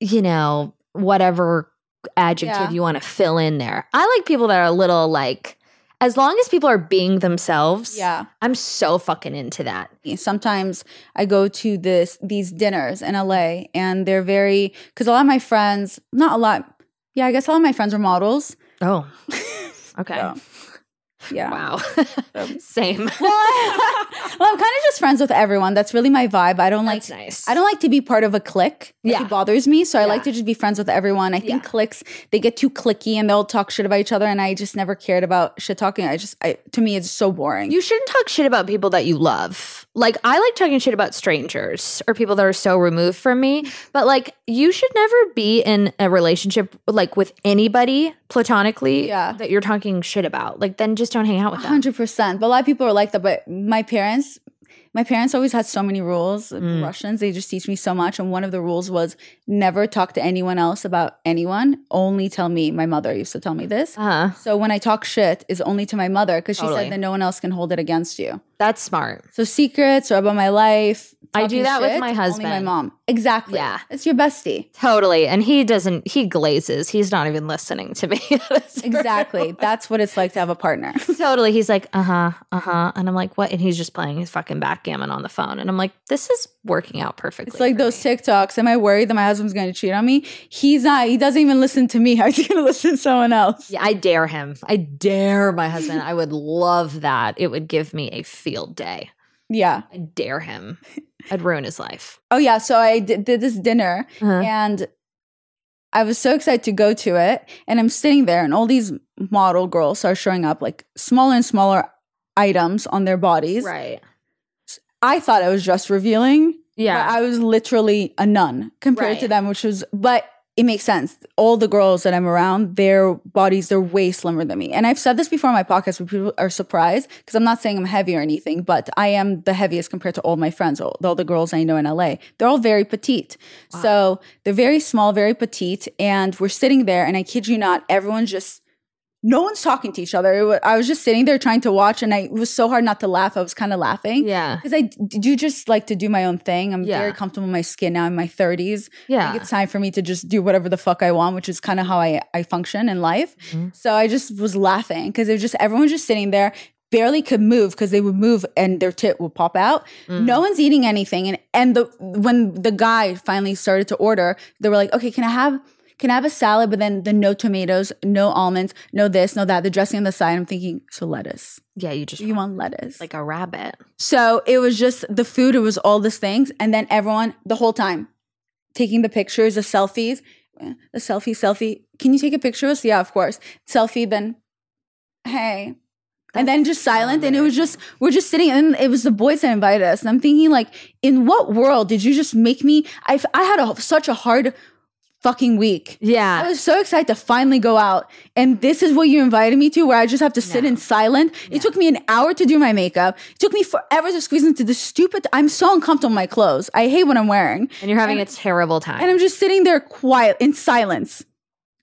you know whatever adjective Yeah. you want to fill in there. I like people that are a little like as long as people are being themselves. Yeah. I'm so fucking into that. Sometimes I go to this these dinners in LA and they're very because a lot of my friends, not a lot, yeah, I guess all of my friends are models. Oh. Okay. Yeah. Wow. Same. well, I'm kind of just friends with everyone. That's really my vibe. I don't like That's nice. I don't like to be part of a clique. Yeah. It bothers me. So I like to just be friends with everyone. I think Yeah. cliques, they get too clicky and they'll talk shit about each other. And I just never cared about shit talking. I just, I to me, it's so boring. You shouldn't talk shit about people that you love. Like I like talking shit about strangers or people that are so removed from me, but like you should never be in a relationship like with anybody platonically Yeah. that you're talking shit about. Like then just don't hang out with them. 100%. But a lot of people are like that. But my parents, my parents always had so many rules. Mm. Russians, they just teach me so much. And one of the rules was never talk to anyone else about anyone. Only tell me. My mother used to tell me this. Uh, So when I talk shit, is only to my mother because she Totally. said that no one else can hold it against you. that's smart. So secrets or about my life. I do that with shit, my Only my mom. Exactly. Yeah. It's your bestie. Totally. And he doesn't, he glazes. He's not even listening to me. That's Exactly. That's what it's like to have a partner. totally. He's like, uh huh, uh huh. And I'm like, what? And he's just playing his fucking backgammon on the phone. And I'm like, this is working out perfectly. It's like those me. TikToks. Am I worried that my husband's going to cheat on me? He's not. He doesn't even listen to me. How's he going to listen to someone else? Yeah, I dare him. I dare my husband. I would love that. It would give me a field day. Yeah. I dare him. I'd ruin his life. Oh yeah. So I did, did this dinner Uh-huh. and I was so excited to go to it. And I'm sitting there, and all these model girls are showing up, like smaller and smaller items on their bodies. Right. I thought I was just revealing. Yeah. But I was literally a nun compared to them, which was, but it makes sense. All the girls that I'm around, their bodies, they're way slimmer than me. And I've said this before on my podcast, but people are surprised because I'm not saying I'm heavy or anything, but I am the heaviest compared to all my friends, all, all the girls I know in LA. They're all very petite. So they're very small, very petite. And we're sitting there, and I kid you not, everyone's just, no one's talking to each other. It wa- I was just sitting there trying to watch, and I, it was so hard not to laugh. I was kind of laughing yeah. because I do just like to do my own thing. I'm Yeah. very comfortable in my skin now in my 30s. I Yeah. think it's time for me to just do whatever the fuck I want, which is kind of how I, I function in life. Mhm. So I just was laughing because it was just everyone's just sitting there, barely could move because they would move and their tit would pop out. Mm. No one's eating anything. And and the when the guy finally started to order, they were like, okay, can I have can I have a salad, but then the no tomatoes, no almonds, no this, no that, the dressing on the side. I'm thinking, so lettuce. Yeah. You just You want lettuce. like a rabbit. So it was just the food, it was all these things. And then everyone, the whole time, taking the pictures, the selfies, the selfie, selfie. Can you take a picture of us? Yeah, of course. Selfie, then, hey. and then just silent. And it was just, we're just sitting, and it was the boys that invited us. And I'm thinking, like, in what world did you just make me? I, I had a, such a hard fucking week. Yeah. I was so excited to finally go out. And this is what you invited me to, where I just have to sit No. in silent. It took me an hour to do my makeup. It took me forever to squeeze into the stupid. I'm so uncomfortable in my clothes. I hate what I'm wearing. And you're having a terrible time. And I'm just sitting there quiet in silence.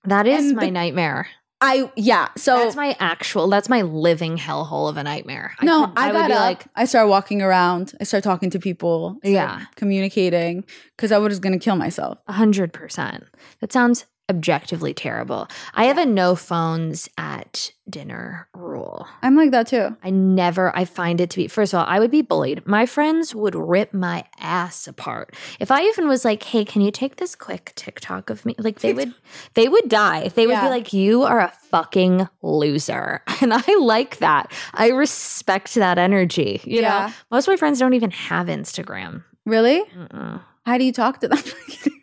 that is and my the- nightmare. I, yeah. So, that's my actual, that's my living hellhole of a nightmare. no, could- I, would got be up. like, I start walking around. I start talking to people. Yeah. Communicating because I was going to kill myself. A hundred percent. That sounds objectively terrible. I have a no phones at dinner rule. I'm like that too. I never, I find it to be, first of all, I would be bullied. My friends would rip my ass apart. If I even was like, hey, can you take this quick TikTok of me? Like they would, they would die. They would Yeah. be like, you are a fucking loser. And I like that. I respect that energy. You Yeah. know, most of my friends don't even have Instagram. Really? Mm-mm. How do you talk to them?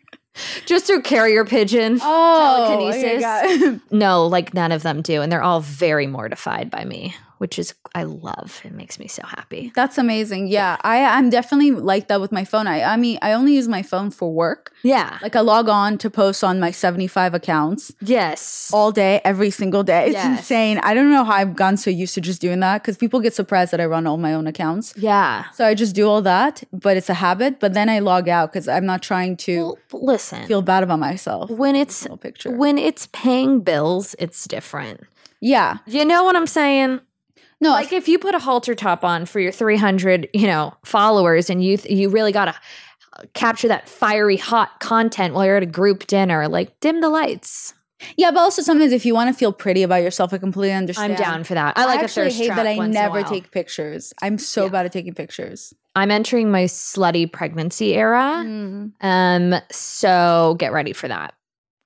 Just through carrier pigeon. oh, Telekinesis. okay, No, like none of them do. And they're all very mortified by me, which is, I love. It makes me so happy. That's amazing. Yeah, I I'm definitely like that with my phone. I I mean, I only use my phone for work. Yeah. Like I log on to post on my 75 accounts Yes. all day, every single day. It's Yes. insane. I don't know how I've gotten so used to just doing that because people get surprised that I run all my own accounts. Yeah. So I just do all that, but it's a habit. But then I log out because I'm not trying to Well, listen. feel bad about myself. when it's when it's paying bills, it's different. yeah. You know what I'm saying? No, Like if you put a halter top on for your 300, you know, followers and you th- you really got to capture that fiery hot content while you're at a group dinner, like dim the lights. yeah, but also sometimes if you want to feel pretty about yourself, I completely understand. I'm down for that. I like a actually hate that I once in a never take pictures. I'm so Yeah. bad at taking pictures. I'm entering my slutty pregnancy era. Mm. Um so get ready for that.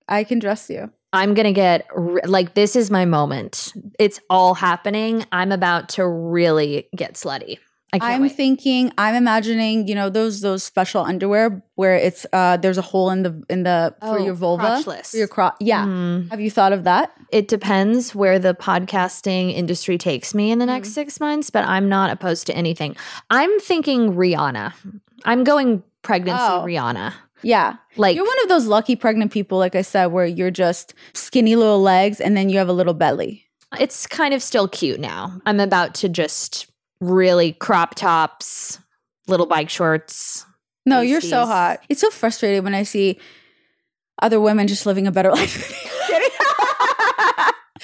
I can dress you. I'm going to get like this is my moment. It's all happening. I'm about to really get slutty. I wait. thinking, I'm imagining, you know, those those special underwear where it's uh there's a hole in the in the for Oh, your vulva, for your crotch. Yeah. Mhm. Have you thought of that? It depends where the podcasting industry takes me in the next Mm. six months, but I'm not opposed to anything. I'm thinking Rihanna. I'm going pregnancy Oh. Rihanna. Yeah. Like You're one of those lucky pregnant people, like I said, where you're just skinny little legs and then you have a little belly. it's kind of still cute now. I'm about to just really crop tops, little bike shorts. No, you're so hot. It's so frustrating when I see other women just living a better life.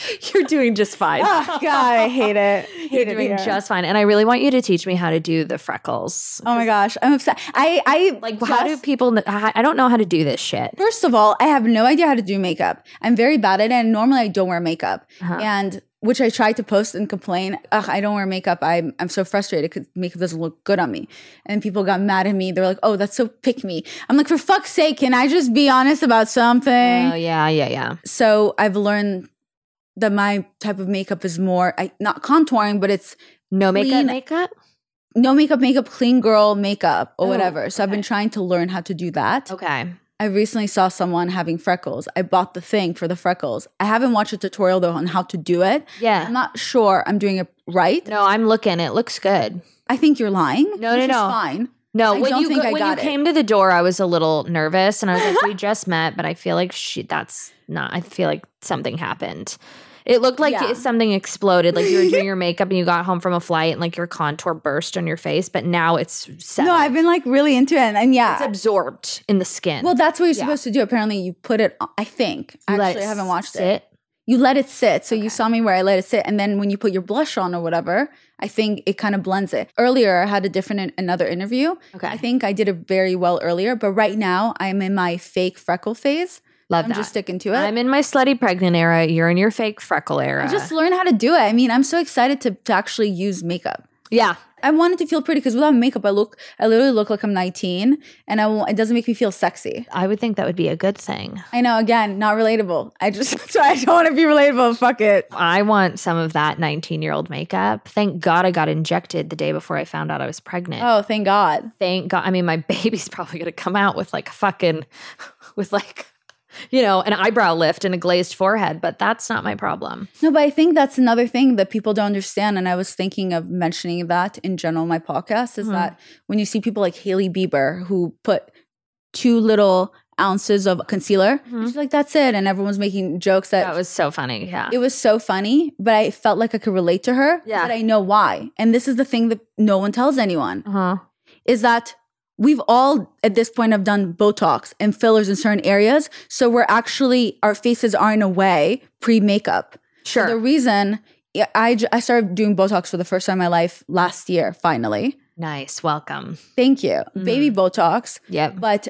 You're doing just fine. oh God, I hate it. You're Hate it doing here. just fine. And I really want you to teach me how to do the freckles. Oh my gosh, I'm upset. I I Like, how do people? I I don't know how to do this shit. First of all, I have no idea how to do makeup. I'm very bad at it, and normally I don't wear makeup. Uh-huh. And which I tried to post and complain. Ugh, I don't wear makeup. I'm I'm so frustrated because makeup doesn't look good on me. And people got mad at me. They're like, "Oh, that's so pick me." I'm like, for fuck's sake, can I just be honest about something? Oh yeah, yeah, yeah. so I've learned that my type of makeup is more I, not contouring, but it's No makeup, Clean- makeup. no makeup, makeup, clean girl makeup or Oh, whatever. So I've been trying to learn how to do that. Okay. I recently saw someone having freckles. I bought the thing for the freckles. I haven't watched a tutorial though on how to do it. Yeah. I'm not sure I'm doing it right. No, I'm looking. It looks good. I think you're lying. No, no, no. Fine. No, I when don't you think go- I when you it. came to the door, I was a little nervous, and I was like, "We just met," but I feel like she. That's not. I feel like something happened. It looked like Yeah. something exploded. Like you were doing your makeup and you got home from a flight, and like your contour burst on your face. But now it's settled. No, I've been like really into it, and, and yeah. It's absorbed in the skin. well, that's what you're Yeah. supposed to do. Apparently, you put it. I think. You Actually, I haven't watched it. You let it sit. So you saw me where I let it sit, and then when you put your blush on or whatever, I think it kind of blends it. Earlier, I had a different another interview. Okay. I think I did it very well earlier, but right now I'm in my fake freckle phase. Love I'm that. just sticking to it. I'm in my slutty pregnant era. You're in your fake freckle era. I just learned how to do it. I mean, I'm so excited to, to actually use makeup. yeah. I wanted to feel pretty because without makeup, I look, I literally look like I'm 19, and I it doesn't make me feel sexy. I would think that would be a good thing. I know, again, not relatable. I just, so I don't want to be relatable. Fuck it. I want some of that 19 year old makeup. Thank God I got injected the day before I found out I was pregnant. Oh, thank God. Thank God. I mean, my baby's probably going to come out with like fucking, with like, you know, an eyebrow lift and a glazed forehead, but that's not my problem. No, but I think that's another thing that people don't understand. And I was thinking of mentioning that in general in my podcast is Mhm. that when you see people like Hailey Bieber who put two little ounces of concealer, Mhm. she's like, that's it. And everyone's making jokes that, That was so funny. Yeah. it was so funny, but I felt like I could relate to her. Yeah. But I know why. And this is the thing that no one tells anyone uh-huh. is that we've all at this point have done Botox and fillers in certain areas. So we're actually, our faces are in a way pre makeup. Sure. The reason I, I, started doing Botox for the first time in my life last year, finally. nice. Welcome. Thank you. Mm-hmm. Baby Botox. Yep. But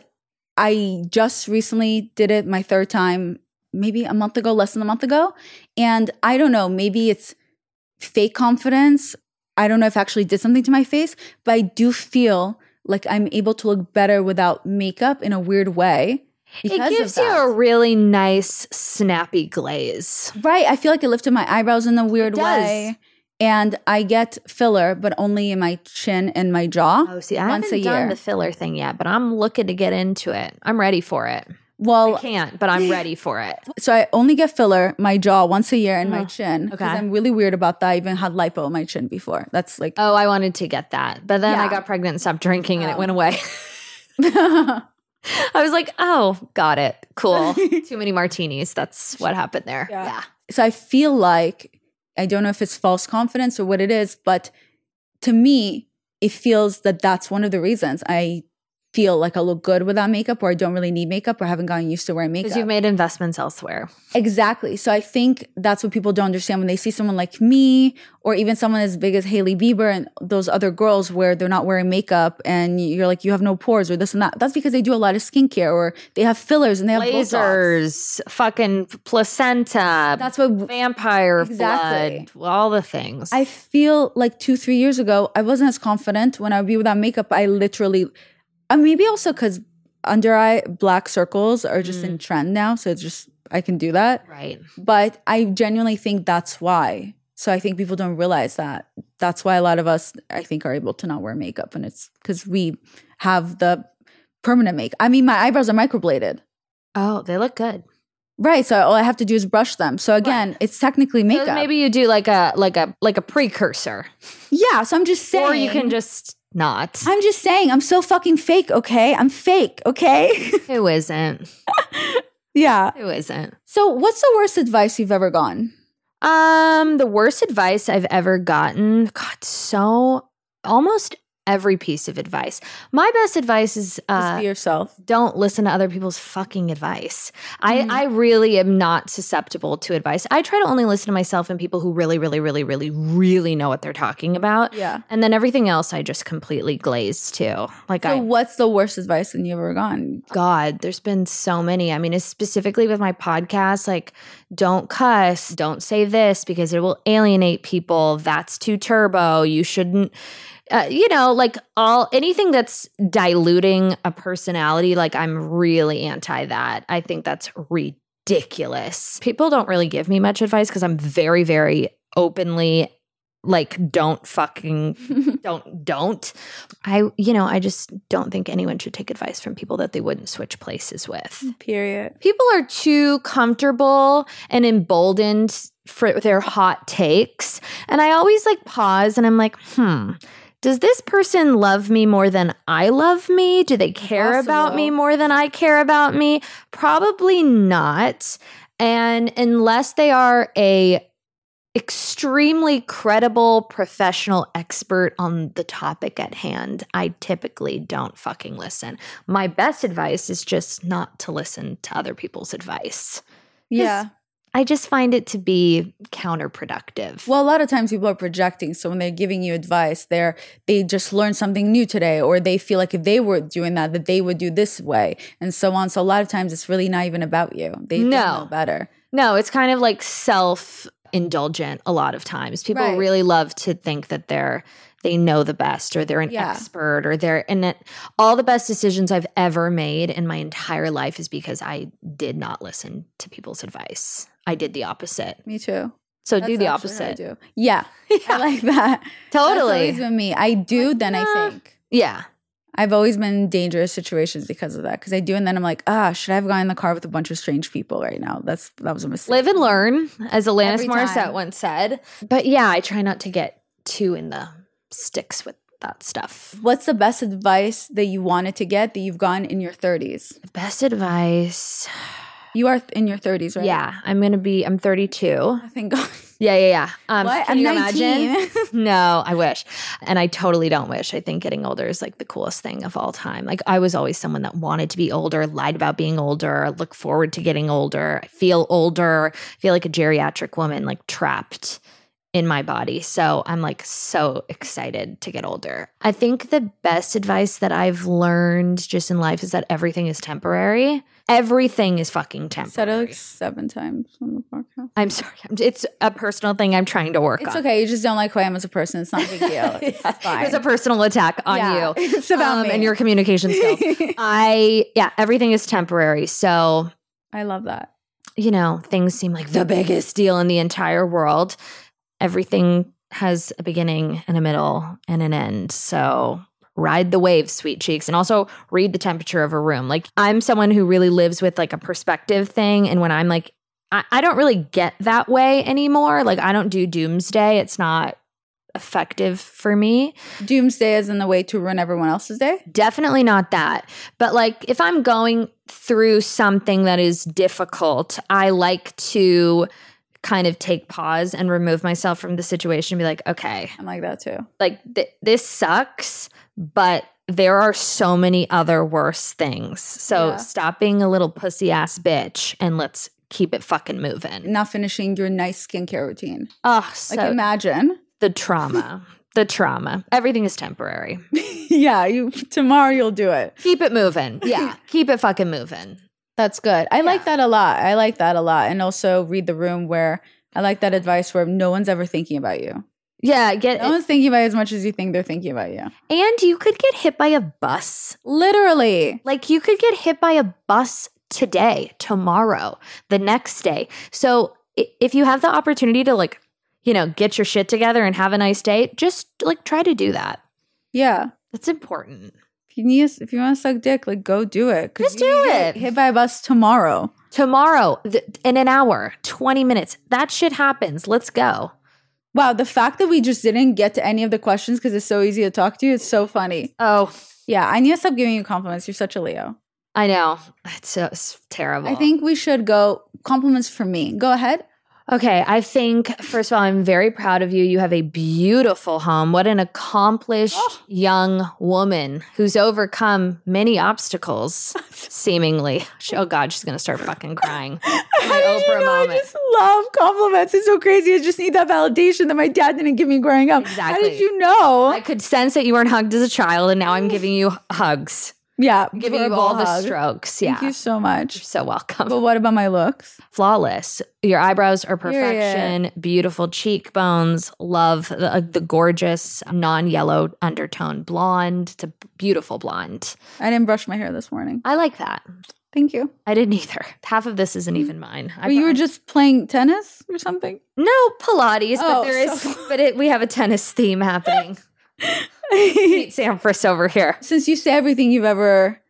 I just recently did it my third time, maybe a month ago, less than a month ago. And I don't know, maybe it's fake confidence. I don't know if I actually did something to my face, but I do feel like I'm able to look better without makeup in a weird way. It because gives you a really nice, snappy glaze. Right. I feel like it lifted my eyebrows in a weird way. And I get filler, but only in my chin and my jaw. Oh, see, I Once haven't a done year. the filler thing yet, but I'm looking to get into it. I'm ready for it. Well, I can't, but I'm ready for it. so I only get filler, my jaw once a year and my chin. Because okay. I'm really weird about that. I even had lipo on my chin before. That's like Oh, I wanted to get that, but then I got pregnant and stopped drinking, and it Oh. went away. I was like, "Oh, got it. Cool. Too many martinis. That's what happened there." Yeah. Yeah. so I feel like I don't know if it's false confidence or what it is, but to me, it feels that that's one of the reasons I feel like I look good without makeup or I don't really need makeup or haven't gotten used to wearing makeup. Because you've made investments elsewhere. Exactly. So I think that's what people don't understand when they see someone like me or even someone as big as Hailey Bieber and those other girls where they're not wearing makeup and you're like, you have no pores or this and that. That's because they do a lot of skincare or they have fillers and they have Botox. Lasers, fucking placenta, That's what vampire Exactly. blood, all the things. I feel like two, three years ago, I wasn't as confident when I would be without makeup. I literally, uh, maybe also because under eye black circles are just in trend now. So it's just, I can do that. right. But I genuinely think that's why. So I think people don't realize that. That's why a lot of us, I think, are able to not wear makeup. And it's because we have the permanent make. I mean, my eyebrows are microbladed. Oh, they look good. Right. So all I have to do is brush them. So again, it's technically So makeup. maybe you do like a like a like a precursor, yeah. So I'm just saying. or you can just not. I'm just saying, I'm so fucking fake, okay? I'm fake, okay? Who isn't? yeah. Who isn't? So, what's the worst advice you've ever gotten? Um, the worst advice I've ever gotten, God, so almost every piece of advice. My best advice is uh, be yourself. don't listen to other people's fucking advice. I, I really am not susceptible to advice. I try to only listen to myself and people who really, really, really, really, really know what they're talking about. Yeah. And then everything else I just completely glaze to. Like So I what's the worst advice that you've ever gotten? God, there's been so many. I mean, specifically with my podcast, like don't cuss, don't say this because it will alienate people. That's too turbo. You shouldn't uh, you know, like all anything that's diluting a personality, like I'm really anti that. I think that's ridiculous. People don't really give me much advice because I'm very, very openly like don't fucking don't don't i you know i just don't think anyone should take advice from people that they wouldn't switch places with Period. people are too comfortable and emboldened for their hot takes and i always like pause and i'm like hmm does this person love me more than I love me? Do they care about me more than I care about me? Probably not. And unless they are a extremely credible professional expert on the topic at hand, I typically don't fucking listen. My best advice is just not to listen to other people's advice. Yeah. I just find it to be counterproductive. Well, a lot of times people are projecting. So when they're giving you advice, they're they just learned something new today, or they feel like if they were doing that, that they would do this way, and so on. So a lot of times it's really not even about you. They, No. know better. No, it's kind of like self indulgent a lot of times. People Right. really love to think that they're they know the best or they're an Yeah. expert or they're and it, all the best decisions I've ever made in my entire life is because I did not listen to people's advice. I did the opposite. Me too. So That's do the what I opposite. do. Yeah, I like that. Totally. That's always been me. I do, then nah. I think. Yeah. I've always been in dangerous situations because of that. Because I do, and then I'm like, ah, should I have gone in the car with a bunch of strange people right now? That's that was a mistake. Live and learn, as Alanis Morissette once said. But yeah, I try not to get too in the sticks with that stuff. What's the best advice that you wanted to get that you've gotten in your 30s? The Best advice. You are in your 30s, right? Yeah, I'm gonna be. I'm 32. I think. Yeah, yeah, yeah. Um, What? Can I'm you 19. imagine? no, I wish, and I totally don't wish. I think getting older is like the coolest thing of all time. Like I was always someone that wanted to be older, lied about being older, look forward to getting older. Feel older. Feel like a geriatric woman, like trapped in my body. So I'm like so excited to get older. I think the best advice that I've learned just in life is that everything is temporary. Everything is fucking temporary. said it like seven times on the podcast. I'm sorry. It's a personal thing I'm trying to work It's on. okay. You just don't like who I am as a person. It's not a big deal. It's fine. It was a personal attack on Yeah, you. it's about um, me. and your communication skills. I yeah, everything is temporary. So, I love that. you know, things seem like the biggest deal in the entire world. Everything has a beginning and a middle and an end. So, ride the waves, sweet cheeks, and also read the temperature of a room. Like, I'm someone who really lives with like a perspective thing. And when I'm like, I, I don't really get that way anymore. Like, I don't do doomsday. It's not effective for me. Doomsday is in the way to ruin everyone else's day. Definitely not that. But like if I'm going through something that is difficult, I like to kind of take pause and remove myself from the situation and be like, okay, I'm like that too. like th- this sucks, but there are so many other worse things. So Yeah. stop being a little pussy ass bitch and let's keep it fucking moving. Not finishing your nice skincare routine. Oh, so Like imagine. the trauma. The trauma. Everything is temporary. yeah, you tomorrow you'll do it. Keep it moving. Yeah. Keep it fucking moving. That's good. I like that a lot. I like that a lot. And also read the room where I like that advice where no one's ever thinking about you. Yeah, get No one's thinking about you as much as you think they're thinking about you. and you could get hit by a bus. Literally. Like you could get hit by a bus today, tomorrow, the next day. So if you have the opportunity to like, you know, get your shit together and have a nice day, just like try to do that. Yeah. That's important. If you need, if you want to suck dick, like go do it. Just do it. Hit by a bus tomorrow. Tomorrow, th- in an hour, 20 minutes, that shit happens. Let's go. Wow, the fact that we just didn't get to any of the questions because it's so easy to talk to you, it's so funny. Oh, Yeah, I need to stop giving you compliments. You're such a Leo. I know. It's, so, it's terrible. I think we should go compliments for me. Go ahead. Okay, I think first of all, I'm very proud of you. You have a beautiful home. What an accomplished oh. young woman who's overcome many obstacles, seemingly. She- Oh God, she's gonna start fucking crying. How did you Oprah know? I just love compliments. It's so crazy. I just need that validation that my dad didn't give me growing up. Exactly. How did you know? I could sense that you weren't hugged as a child, and now I'm giving you hugs, yeah, giving you all the hug. strokes. Thank you so you're much. so welcome. But what about my looks? flawless. Your eyebrows are Period. perfection. Beautiful cheekbones. Love the, uh, the gorgeous non-yellow undertone blonde. It's a beautiful blonde. I didn't brush my hair this morning. I like that. Thank you. I didn't either. Half of this isn't even mine. I Or you were just playing tennis or something? no Pilates, Oh, but there is. so- but it, we have a tennis theme happening. Pete Sampras over here. Since you say everything you've ever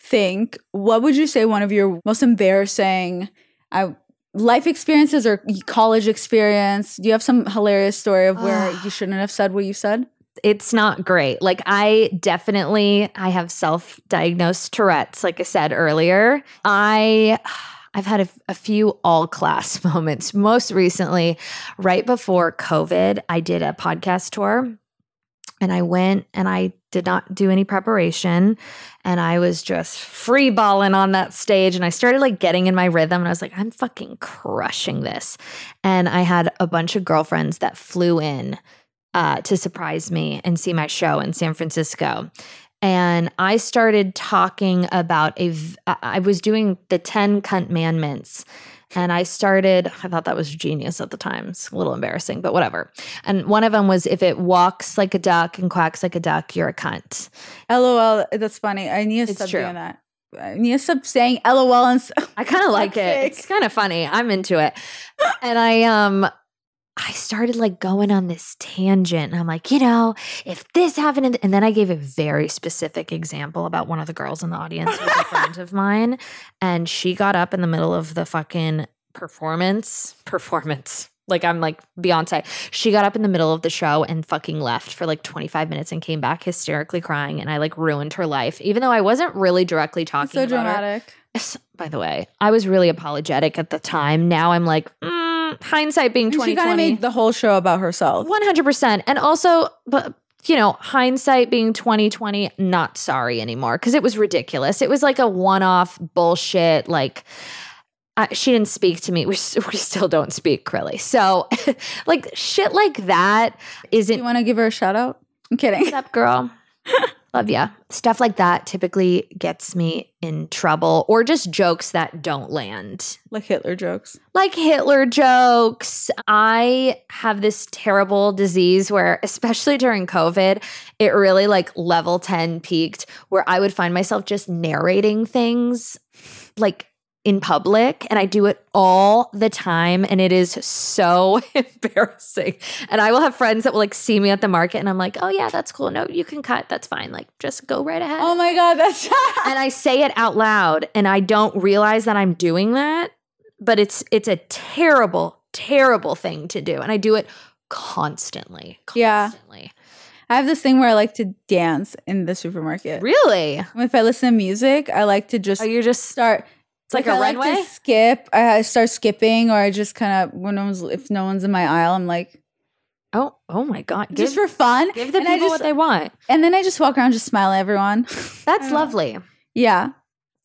think, what would you say one of your most embarrassing uh, life experiences or college experience? Do you have some hilarious story of where you shouldn't have said what you said? it's not great. Like I definitely I have self-diagnosed Tourette's like I said earlier. I I've had a, a few all class moments. Most recently, right before COVID, I did a podcast tour and I went and I did not do any preparation and I was just free balling on that stage and I started like getting in my rhythm and I was like I'm fucking crushing this. And I had a bunch of girlfriends that flew in uh, to surprise me and see my show in San Francisco. And I started talking about a. v- I was doing the 10 commandments. And I started, I thought that was genius at the time. It's a little embarrassing, but whatever. And one of them was if it walks like a duck and quacks like a duck, you're a cunt. LOL. That's funny. I need to stop doing that. I need to stop saying LOL and I kind of like it. That's It's kind of funny. I'm into it. And I um I started like going on this tangent. And I'm like, you know, if this happened, and- and then I gave a very specific example about one of the girls in the audience who's a friend of mine. And she got up in the middle of the fucking performance. Performance. Like I'm like Beyonce. She got up in the middle of the show and fucking left for like 25 minutes and came back hysterically crying. And I like ruined her life, even though I wasn't really directly talking so about her. dramatic. By the way, I was really apologetic at the time. Now I'm like, mm, hindsight being And she kind of made the whole show about herself. one hundred percent, and also, but you know, hindsight being twenty twenty, not sorry anymore because it was ridiculous. It was like a one off bullshit. Like I, she didn't speak to me. We we still don't speak really. So, like shit like that isn't You want to give her a shout out? I'm kidding. What's up, girl? Love ya. Stuff like that typically gets me in trouble, or just jokes that don't land. Like Hitler jokes. Like Hitler jokes. I have this terrible disease where, especially during COVID, it really like level 10 peaked where I would find myself just narrating things like in public and I do it all the time and it is so embarrassing. And I will have friends that will like see me at the market and I'm like, "Oh yeah, that's cool. No, you can cut. That's fine. Like just go right ahead." Oh my god, that's and I say it out loud and I don't realize that I'm doing that, but it's it's a terrible terrible thing to do and I do it constantly. Yeah. Constantly. I have this thing where I like to dance in the supermarket. Really? If I listen to music, I like to just Oh, you're just start. It's like, I a like runway? to skip. I I start skipping, or I just kind of when no one's if no one's in my aisle, I'm like oh, oh my god. Give, just for fun. give the and people just what they want. and then I just walk around, just smile at everyone. That's lovely. yeah,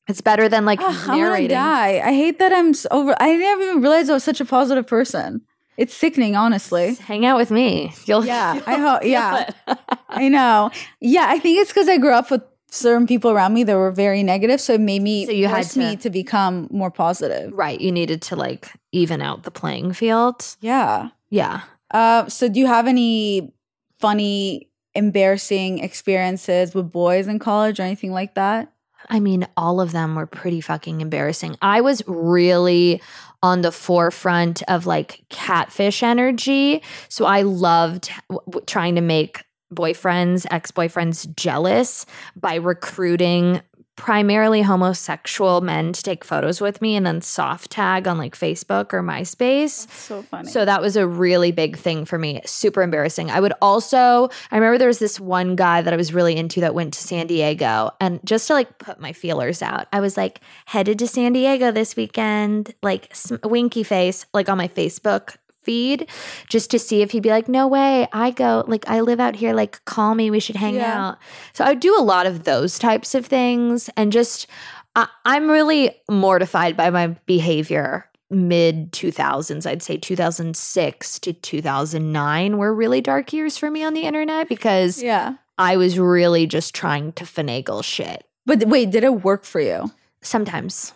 It's better than like gonna narrating. die. I hate that I'm over. I never even realized I was such a positive person. It's sickening, honestly. Hang out with me. You'll Yeah, I you'll hope. Yeah. I know. Yeah, I think it's because I grew up with certain people around me that were very negative, so it made me So you had forced me to- to become more positive. right. You needed to like even out the playing field. Yeah. Yeah. Uh, so do you have any funny, embarrassing experiences with boys in college or anything like that? I mean, all of them were pretty fucking embarrassing. I was really on the forefront of like catfish energy. So I loved w- w- trying to make boyfriends, ex boyfriends jealous by recruiting primarily homosexual men to take photos with me and then soft tag on like Facebook or MySpace. So funny. So that was a really big thing for me. Super embarrassing. I would also, I remember there was this one guy that I was really into that went to San Diego. And just to like put my feelers out, I was like headed to San Diego this weekend, like sm- winky face, like on my Facebook feed just to see if he'd be like, no way, I go, like, I live out here, like, call me, we should hang Yeah. out. So I do a lot of those types of things and just, I, I'm really mortified by my behavior mid 2000s i'd say 2006 to 2009 were really dark years for me on the internet because yeah. i was really just trying to finagle shit But wait, did it work for you? sometimes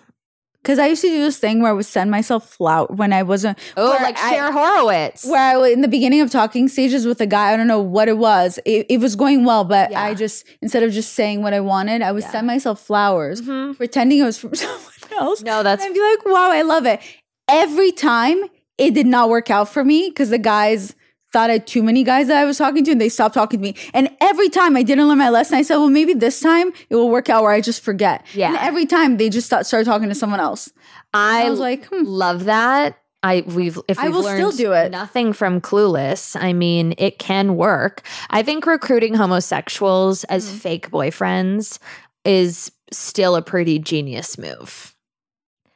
Because I used to do this thing where I would send myself flout when I wasn't. oh like I- Cher horowitz where I was in the beginning of talking stages with a guy, I don't know what it was. It, it was going well, but Yeah. I just instead of just saying what I wanted, I would Yeah. send myself flowers, Mhm. pretending it was from someone else. no that's and I'd be like, "Wow, I love it." Every time it did not work out for me because the guys thought I had too many guys that I was talking to, and they stopped talking to me. And every time I didn't learn my lesson, I said, "Well, maybe this time it will work out where I just forget." Yeah. And every time they just start, started talking to someone else. i I was like, hmm. love that I we've if I we've will still do it. Nothing from Clueless. I mean, it can work. I think recruiting homosexuals as Mm-hmm. fake boyfriends is still a pretty genius move.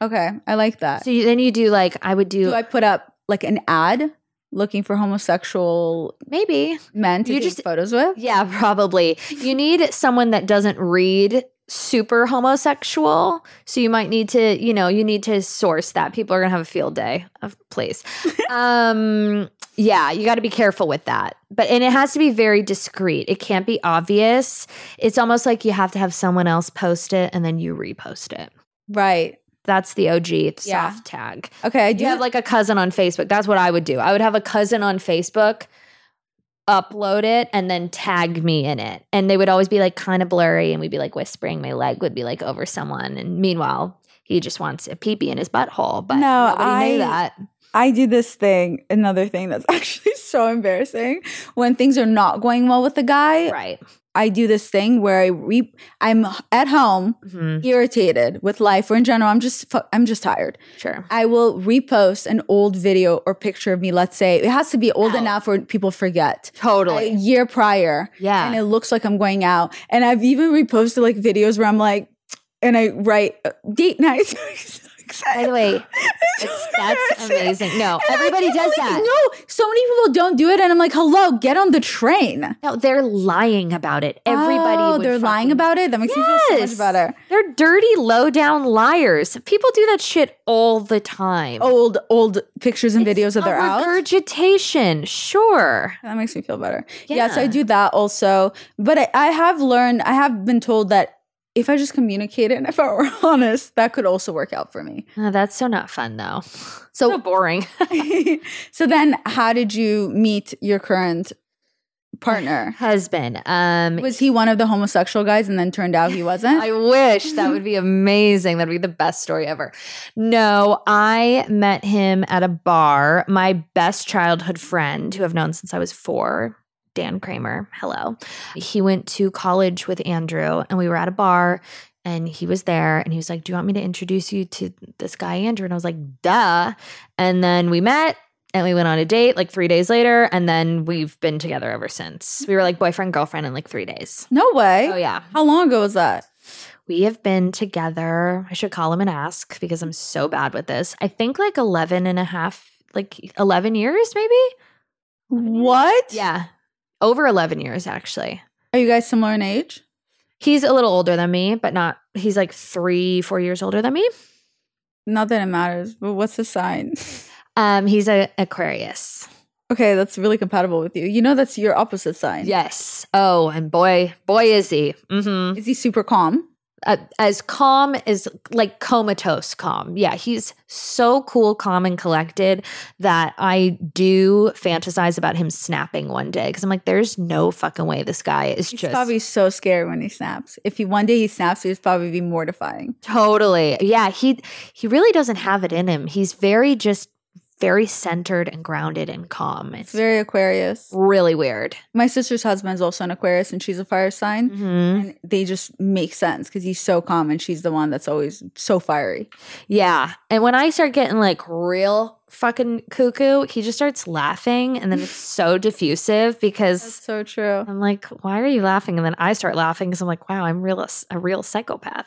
Okay, I like that. So you, then you do like I would do, do I put up like an ad looking for homosexual maybe men to You take just- photos with? yeah probably. You need someone that doesn't read super homosexual so you might need to you know you need to source that. People are gonna have a field day of place. Um yeah you got to be careful with that. But and it has to be very discreet. It can't be obvious. It's almost like you have to have someone else post it and then you repost it. Right. That's the og soft Yeah. tag Okay, I do you have like a cousin on Facebook. That's what I would do. I would have a cousin on Facebook upload it and then tag me in it. And they would always be like kind of blurry and we'd be like whispering. My leg would be like over someone. And meanwhile, he just wants a peepee in his butthole. But No, nobody knew I- that. I do this thing, another thing that's actually so embarrassing. When things are not going well with the guy, Right. I do this thing where I re- I'm at home Mhm. irritated with life or in general, I'm just fu- I'm just tired. Sure. I will repost an old video or picture of me, let's say. It has to be old enough where people forget. Totally. a year prior. Yeah. And it looks like I'm going out. And I've even reposted like videos where I'm like, and I write uh, date night. so By the way, it's, that's amazing. No, everybody does that. No, so many people don't do it. And I'm like, hello, get on the train. No, they're lying about it. Everybody. Oh, they're lying about it. That makes me feel so much better. They're dirty, low down liars. People do that shit all the time. Old, old pictures and videos of their out. regurgitation, sure. That makes me feel better. Yes, I Yeah. do that also. But I, I have learned, I have been told that if I just communicate it and if I were honest, that could also work out for me. Oh, that's so not fun though. So- So boring. so then, how did you meet your current partner? Husband. Um Was he one of the homosexual guys and then turned out he wasn't? I wish that would be amazing. That'd be the best story ever. No, I met him at a bar. My best childhood friend, who I've known since I was four, Dan Kramer. Hello. He went to college with Andrew, and we were at a bar. And he was there and he was like, Do you want me to introduce you to this guy, Andrew? And I was like, Duh. And then we met and we went on a date like three days later. And then we've been together ever since. We were like boyfriend, girlfriend in like three days. no way. Oh, yeah. How long ago was that? We have been together. I should call him and ask because I'm so bad with this. I think like 11 and a half, like 11 years maybe? What? Yeah. Over 11 years actually. Are you guys similar in age? He's a little older than me, but not, he's like three, four years older than me. Not that it matters, but what's the sign? Um, he's a Aquarius. okay, that's really compatible with you. You know that's your opposite sign. Yes. Oh, and boy, boy is he. Mm-hmm. Is he super calm? Uh, as calm as like comatose calm. Yeah, he's so cool, calm, and collected that I do fantasize about him snapping one day because I'm like, there's no fucking way this guy is He's just probably so scared when he snaps. If he one day he snaps, he'd probably be mortifying. totally. Yeah, he he really doesn't have it in him. He's very just very centered and grounded and calm. It's It's very Aquarius. really weird. My sister's husband is also an Aquarius and she's a fire sign. Mm-hmm. And they just make sense because he's so calm and she's the one that's always so fiery. Yeah. And when I start getting like real fucking cuckoo, he just starts laughing and then it's so diffusive because That's so true. I'm like, why are you laughing? And then I start laughing because I'm like, wow, I'm real a real psychopath.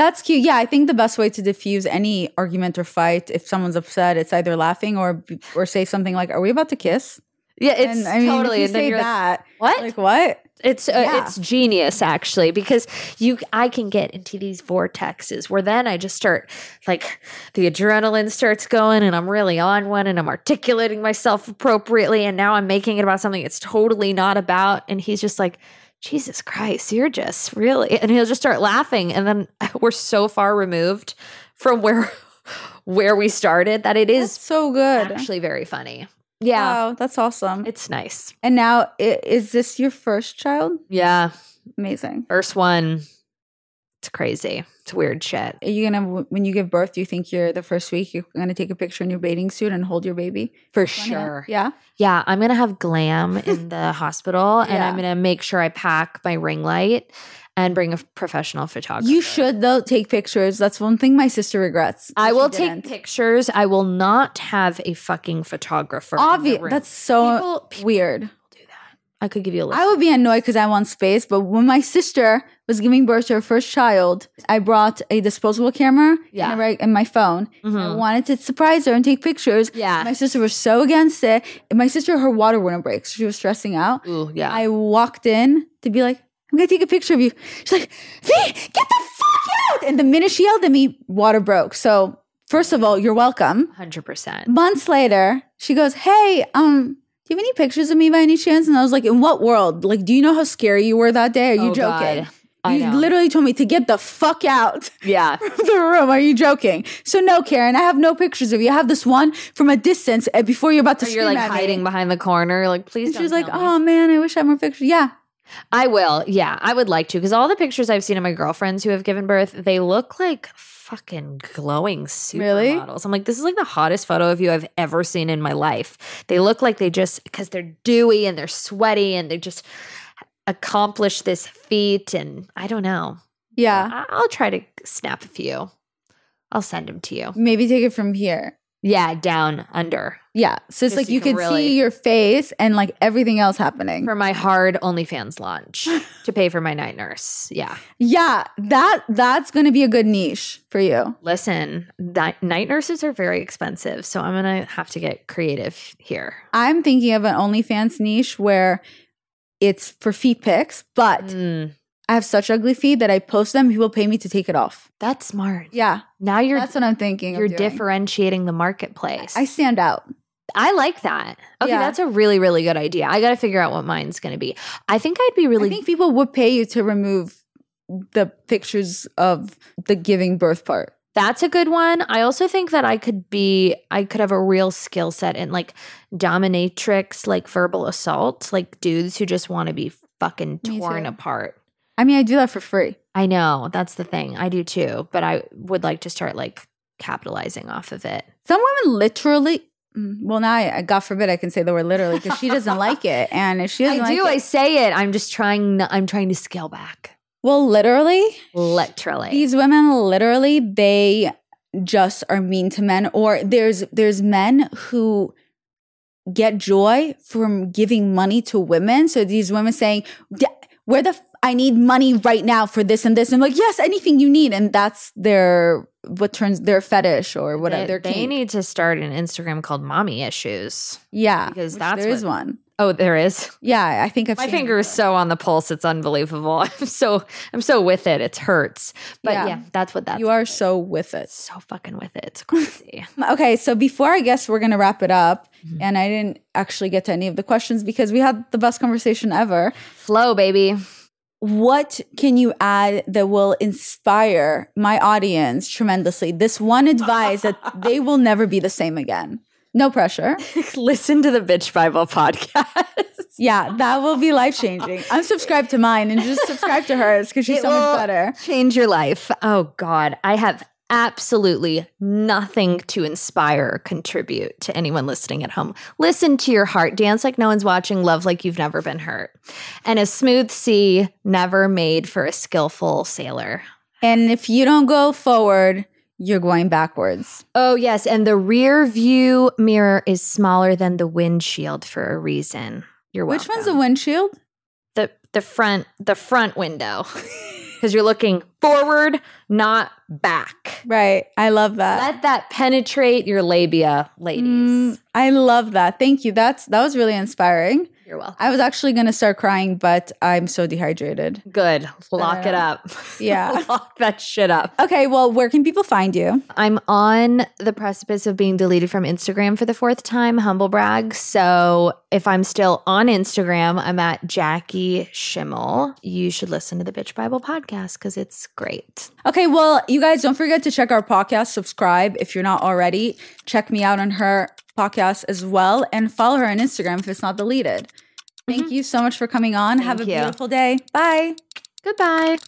That's cute. Yeah, I think the best way to diffuse any argument or fight, if someone's upset, it's either laughing or or say something like, "Are we about to kiss?" Yeah, it's and I mean, totally. if you and then say you're like, that, what? like what? It's uh, Yeah. it's genius actually because you I can get into these vortexes where then I just start like the adrenaline starts going and I'm really on one and I'm articulating myself appropriately and now I'm making it about something it's totally not about and he's just like Jesus Christ you're just really and he'll just start laughing and then we're so far removed from where where we started that it is That's so good. actually very funny. Yeah. Wow, that's awesome. It's nice. and now, is this your first child? Yeah. Amazing. First one, it's crazy. It's weird shit. Are you gonna when you give birth? Do you think you're the first week you're gonna take a picture in your bathing suit and hold your baby? For sure. Yeah. Yeah, I'm gonna have glam in the hospital, and I'm gonna make sure I pack my ring light and bring a professional photographer. You should though take pictures. That's one thing my sister regrets. I will take pictures. I will not have a fucking photographer. Obvious. That's so People- people weird. I could give you a list. I would be annoyed because I want space. But when my sister was giving birth to her first child, I brought a disposable camera Yeah. and, a and my phone. And I wanted to surprise her and take pictures. Yeah. My sister was so against it. And my sister, her water wouldn't break. So she was stressing out. Ooh, yeah. I walked in to be like, I'm gonna take a picture of you. She's like, V, get the fuck out! And the minute she yelled at me, water broke. So first of all, you're welcome. Hundred percent. Months later, she goes, Hey, um, you have any pictures of me by any chance? And I was like, In what world? Like, do you know how scary you were that day? Are you Oh, joking? God. I You know. literally told me to get the fuck out Yeah. the room. Are you joking? So no, Karen, I have no pictures of you. I have this one from a distance uh, before you're about to Or you're like at me. hiding behind the corner. Like, please. And don't she's like, me. Oh man, I wish I had more pictures. Yeah. I will. Yeah, I would like to because all the pictures I've seen of my girlfriends who have given birth, they look like fucking glowing supermodels. Really? I'm like, this is like the hottest photo of you I've ever seen in my life. They look like they just because they're dewy and they're sweaty and they just accomplish this feat. And I don't know. Yeah. I'll try to snap a few. I'll send them to you. Maybe take it from here. Yeah, down under Yeah. So it's Just like so you you can could really- see your face and like everything else happening. for my hard OnlyFans launch to pay for my night nurse. Yeah. yeah, that that's gonna be a good niche for you. Listen, night, night nurses are very expensive, so I'm gonna have to get creative here. I'm thinking of an OnlyFans niche where it's for feet pics, but Mm, I have such ugly feet that I post them. People pay me to take it off. that's smart. Yeah, Now you're that's what I'm thinking. you're differentiating the marketplace. I stand out. I like that. Okay, Yeah. that's a really really good idea. I got to figure out what mine's gonna be. I think I'd be really I think people would pay you to remove the pictures of the giving birth part. That's a good one. I also think that I could be I could have a real skill set in like dominatrix, like verbal assault, like dudes who just want to be fucking torn apart. I mean, I do that for free. I know, that's the thing. I do too, but I would like to start like capitalizing off of it. Some women literally. mm, Well, now I, God forbid I can say the word literally because she doesn't like it, and if she doesn't I like do, it, I say it. I'm just trying I'm trying to scale back. well, literally, Literally. these women literally they just are mean to men or there's there's men who get joy from giving money to women so these women saying where the i need money right now for this and this and I'm like yes anything you need and that's their what turns their fetish or whatever they, their they need to start an Instagram called Mommy Issues. yeah because that's there is what- one Oh, there is. yeah i think I've My finger is so on the pulse; it's unbelievable. I'm so I'm so with it. It hurts, but yeah, Yeah. that's what that's. you are so with it so fucking with it. It's crazy. Okay, so before I guess we're gonna wrap it up, Mm-hmm. and I didn't actually get to any of the questions because we had the best conversation ever. Flow, baby. What can you add that will inspire my audience tremendously? This one advice that they will never be the same again. No pressure. Listen to the Bitch Bible podcast. Yeah, that will be life changing. Unsubscribe to mine and just subscribe to hers because she's It so much better. Change your life. Oh God, I have absolutely nothing to inspire or contribute to anyone listening at home. Listen to your heart, dance like no one's watching, love like you've never been hurt. And a smooth sea never made for a skillful sailor. And if you don't go forward, you're going backwards. Oh, yes. And the rear view mirror is smaller than the windshield for a reason. You're welcome. Which one's the windshield? the the front the front window because you're looking forward not back Right. I love that. let that penetrate your labia ladies Mm, I love that. Thank you. That's that was really inspiring. You're welcome I was actually going to start crying, but I'm so dehydrated. good lock it up Yeah. lock that shit up Okay, well, where can people find you? i'm on the precipice of being deleted from instagram for the fourth time humble brag so if i'm still on instagram i'm at jackie schimmel you should listen to the bitch bible podcast because it's great Okay, well, you guys don't forget to check our podcast, subscribe if you're not already. Check me out on her podcast as well and follow her on Instagram if it's not deleted. Thank mm-hmm. you so much for coming on. Have a you. beautiful day. Bye. goodbye